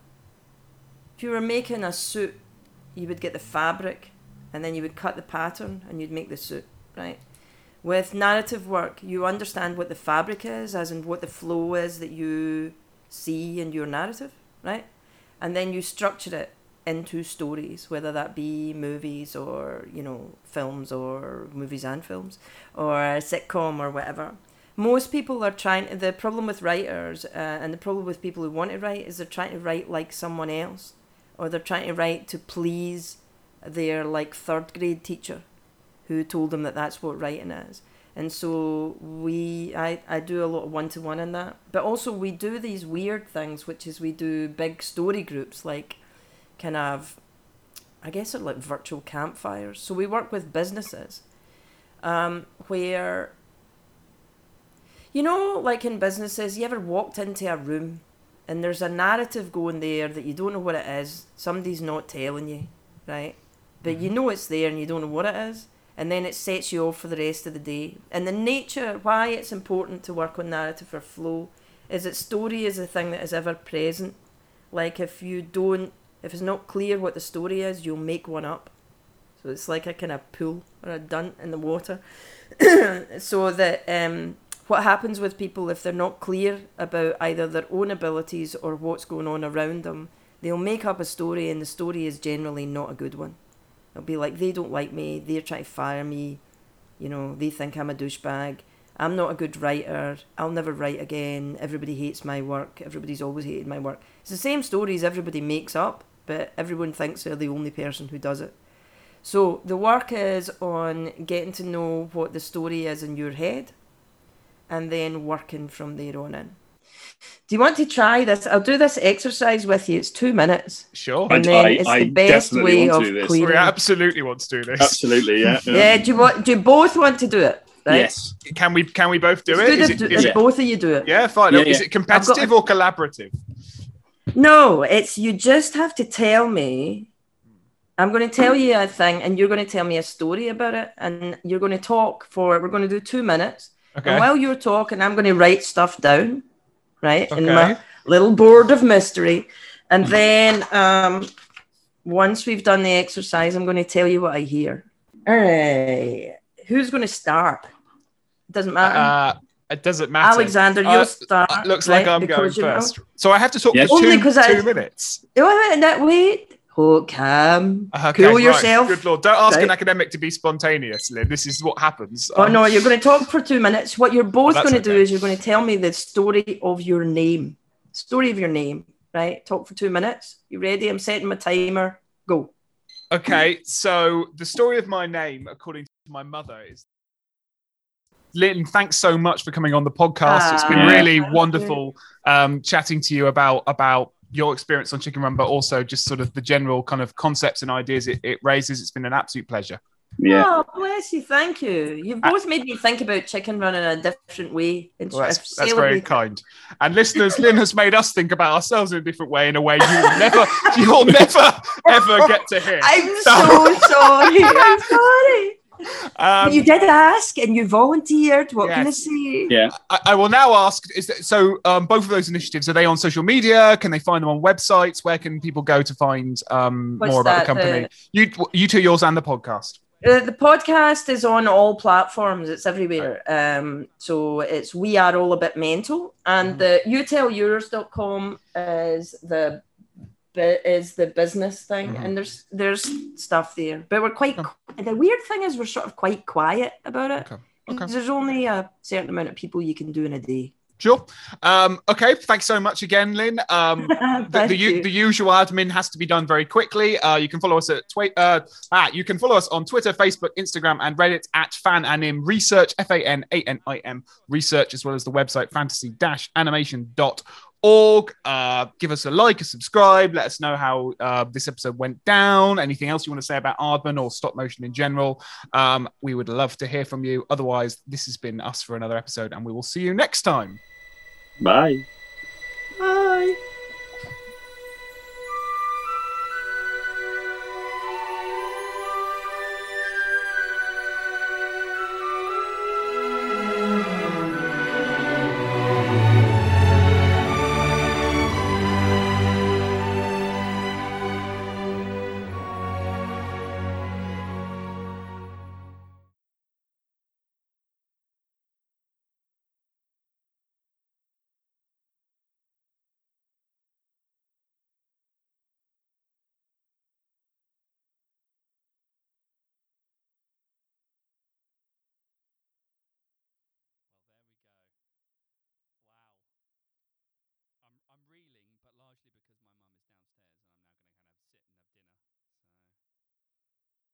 Speaker 2: if you were making a suit, you would get the fabric, and then you would cut the pattern, and you'd make the suit, right? With narrative work, you understand what the fabric is, as in what the flow is that you see in your narrative, right? And then you structure it into stories, whether that be movies or, you know, films or movies and films or a sitcom or whatever. Most people are trying, the problem with writers uh, and the problem with people who want to write is they're trying to write like someone else or they're trying to write to please their like third grade teacher who told them that that's what writing is. And so we, I, I do a lot of one to one in that. But also we do these weird things, which is we do big story groups, like kind of, I guess they're like virtual campfires. So we work with businesses, um, where, you know, like in businesses, you ever walked into a room and there's a narrative going there that you don't know what it is. Somebody's not telling you, right? But you know it's there and you don't know what it is and then it sets you off for the rest of the day. And the nature, why it's important to work on narrative or flow, is that story is a thing that is ever present. Like if you don't, if it's not clear what the story is, you'll make one up. So it's like a kind of pool or a dunt in the water. so that um, what happens with people if they're not clear about either their own abilities or what's going on around them, they'll make up a story, and the story is generally not a good one. It'll be like they don't like me, they're trying to fire me, you know, they think I'm a douchebag. I'm not a good writer. I'll never write again. Everybody hates my work. Everybody's always hated my work. It's the same stories everybody makes up, but everyone thinks they're the only person who does it. So the work is on getting to know what the story is in your head and then working from there on in. Do you want to try this? I'll do this exercise with you. It's two minutes.
Speaker 1: Sure.
Speaker 2: And
Speaker 4: I-
Speaker 2: then
Speaker 4: I-
Speaker 2: it's
Speaker 4: I
Speaker 2: the best way of
Speaker 4: to do this.
Speaker 2: clearing.
Speaker 1: We absolutely want to do this.
Speaker 4: Absolutely, yeah.
Speaker 2: Yeah, do you want do you both want to do it? Right?
Speaker 4: Yes.
Speaker 1: Can we can we both do
Speaker 2: It's
Speaker 1: it?
Speaker 2: good
Speaker 1: Is
Speaker 2: if,
Speaker 1: it,
Speaker 2: if
Speaker 1: is it
Speaker 2: both of you do it.
Speaker 1: yeah, fine.
Speaker 4: Yeah,
Speaker 1: Is
Speaker 4: yeah.
Speaker 1: it competitive or collaborative?
Speaker 2: No, it's you just have to tell me. I'm going to tell you a thing, and you're going to tell me a story about it, and you're going to talk for. We're going to do two minutes,
Speaker 1: Okay.
Speaker 2: and while you're talking, I'm going to write stuff down, right, in my little board of mystery, and then um, once we've done the exercise, I'm going to tell you what I hear. All right, who's going to start? Doesn't matter.
Speaker 1: Uh, it doesn't matter.
Speaker 2: Alexander,
Speaker 1: Uh,
Speaker 2: you'll start.
Speaker 1: Uh, looks like I'm going
Speaker 2: because you know-
Speaker 1: first. So I have to talk
Speaker 4: Yes.
Speaker 1: for
Speaker 2: Only
Speaker 1: two,
Speaker 2: 'cause I-
Speaker 1: two minutes.
Speaker 2: Wait, wait, wait, wait. Oh, calm.
Speaker 1: Okay,
Speaker 2: cool
Speaker 1: right.
Speaker 2: yourself.
Speaker 1: Good lord. Don't ask an academic to be spontaneous, Lynn. This is what happens.
Speaker 2: Oh
Speaker 1: Um,
Speaker 2: no, you're going to talk for two minutes. What you're both
Speaker 1: that's
Speaker 2: going to do is you're going to tell me the story of your name. Story of your name, right? Talk for two minutes. You ready? I'm setting my timer. Go.
Speaker 1: Okay, so the story of my name, according to my mother, is Lynn, thanks so much for coming on the podcast. it's been
Speaker 2: Ah,
Speaker 1: really wonderful um, chatting to you about about your experience on Chicken Run, but also just sort of the general kind of concepts and ideas it, it raises. It's been an absolute pleasure.
Speaker 4: Yeah.
Speaker 2: Oh, bless you. Thank you. You've both made me think about chicken run in a different way. And
Speaker 1: Well, that's, that's very kind. And listeners, Lynn has made us think about ourselves in a different way, in a way you'll never, you'll never, ever get to hear.
Speaker 2: I'm so sorry. I'm sorry.
Speaker 1: Um,
Speaker 2: you did ask and you volunteered. What can I
Speaker 1: Yes.
Speaker 2: say?
Speaker 4: Yeah.
Speaker 1: I, I will now ask: Is that, so? Um, both of those initiatives are they on social media? Can they find them on websites? Where can people go to find um, more about the
Speaker 2: that,
Speaker 1: company? you, you two, yours and the podcast.
Speaker 2: Uh, the podcast is on all platforms. It's everywhere. Um, so it's we are all a bit mental, and the youtellyours.com is the bu- is the business thing,
Speaker 1: Mhm.
Speaker 2: and there's there's stuff there. But we're quite. The weird thing is we're sort of quite quiet about it.
Speaker 1: Okay. Okay.
Speaker 2: There's only a certain amount of people you can do in a day.
Speaker 1: Sure. Um, okay. Thanks so much again, Lynn. Um, the, the, u- the usual admin has to be done very quickly. Uh, you can follow us at twi- uh, ah, you can follow us on Twitter, Facebook, Instagram, and Reddit at Fananim Research, F A N A N I M Research, as well as the website fantasy-animation.org org. Uh, give us a like, a subscribe. Let us know how uh, this episode went down. Anything else you want to say about Aardman or stop motion in general? Um, we would love to hear from you. Otherwise, this has been us for another episode, and we will see you next time. Bye.
Speaker 4: Bye.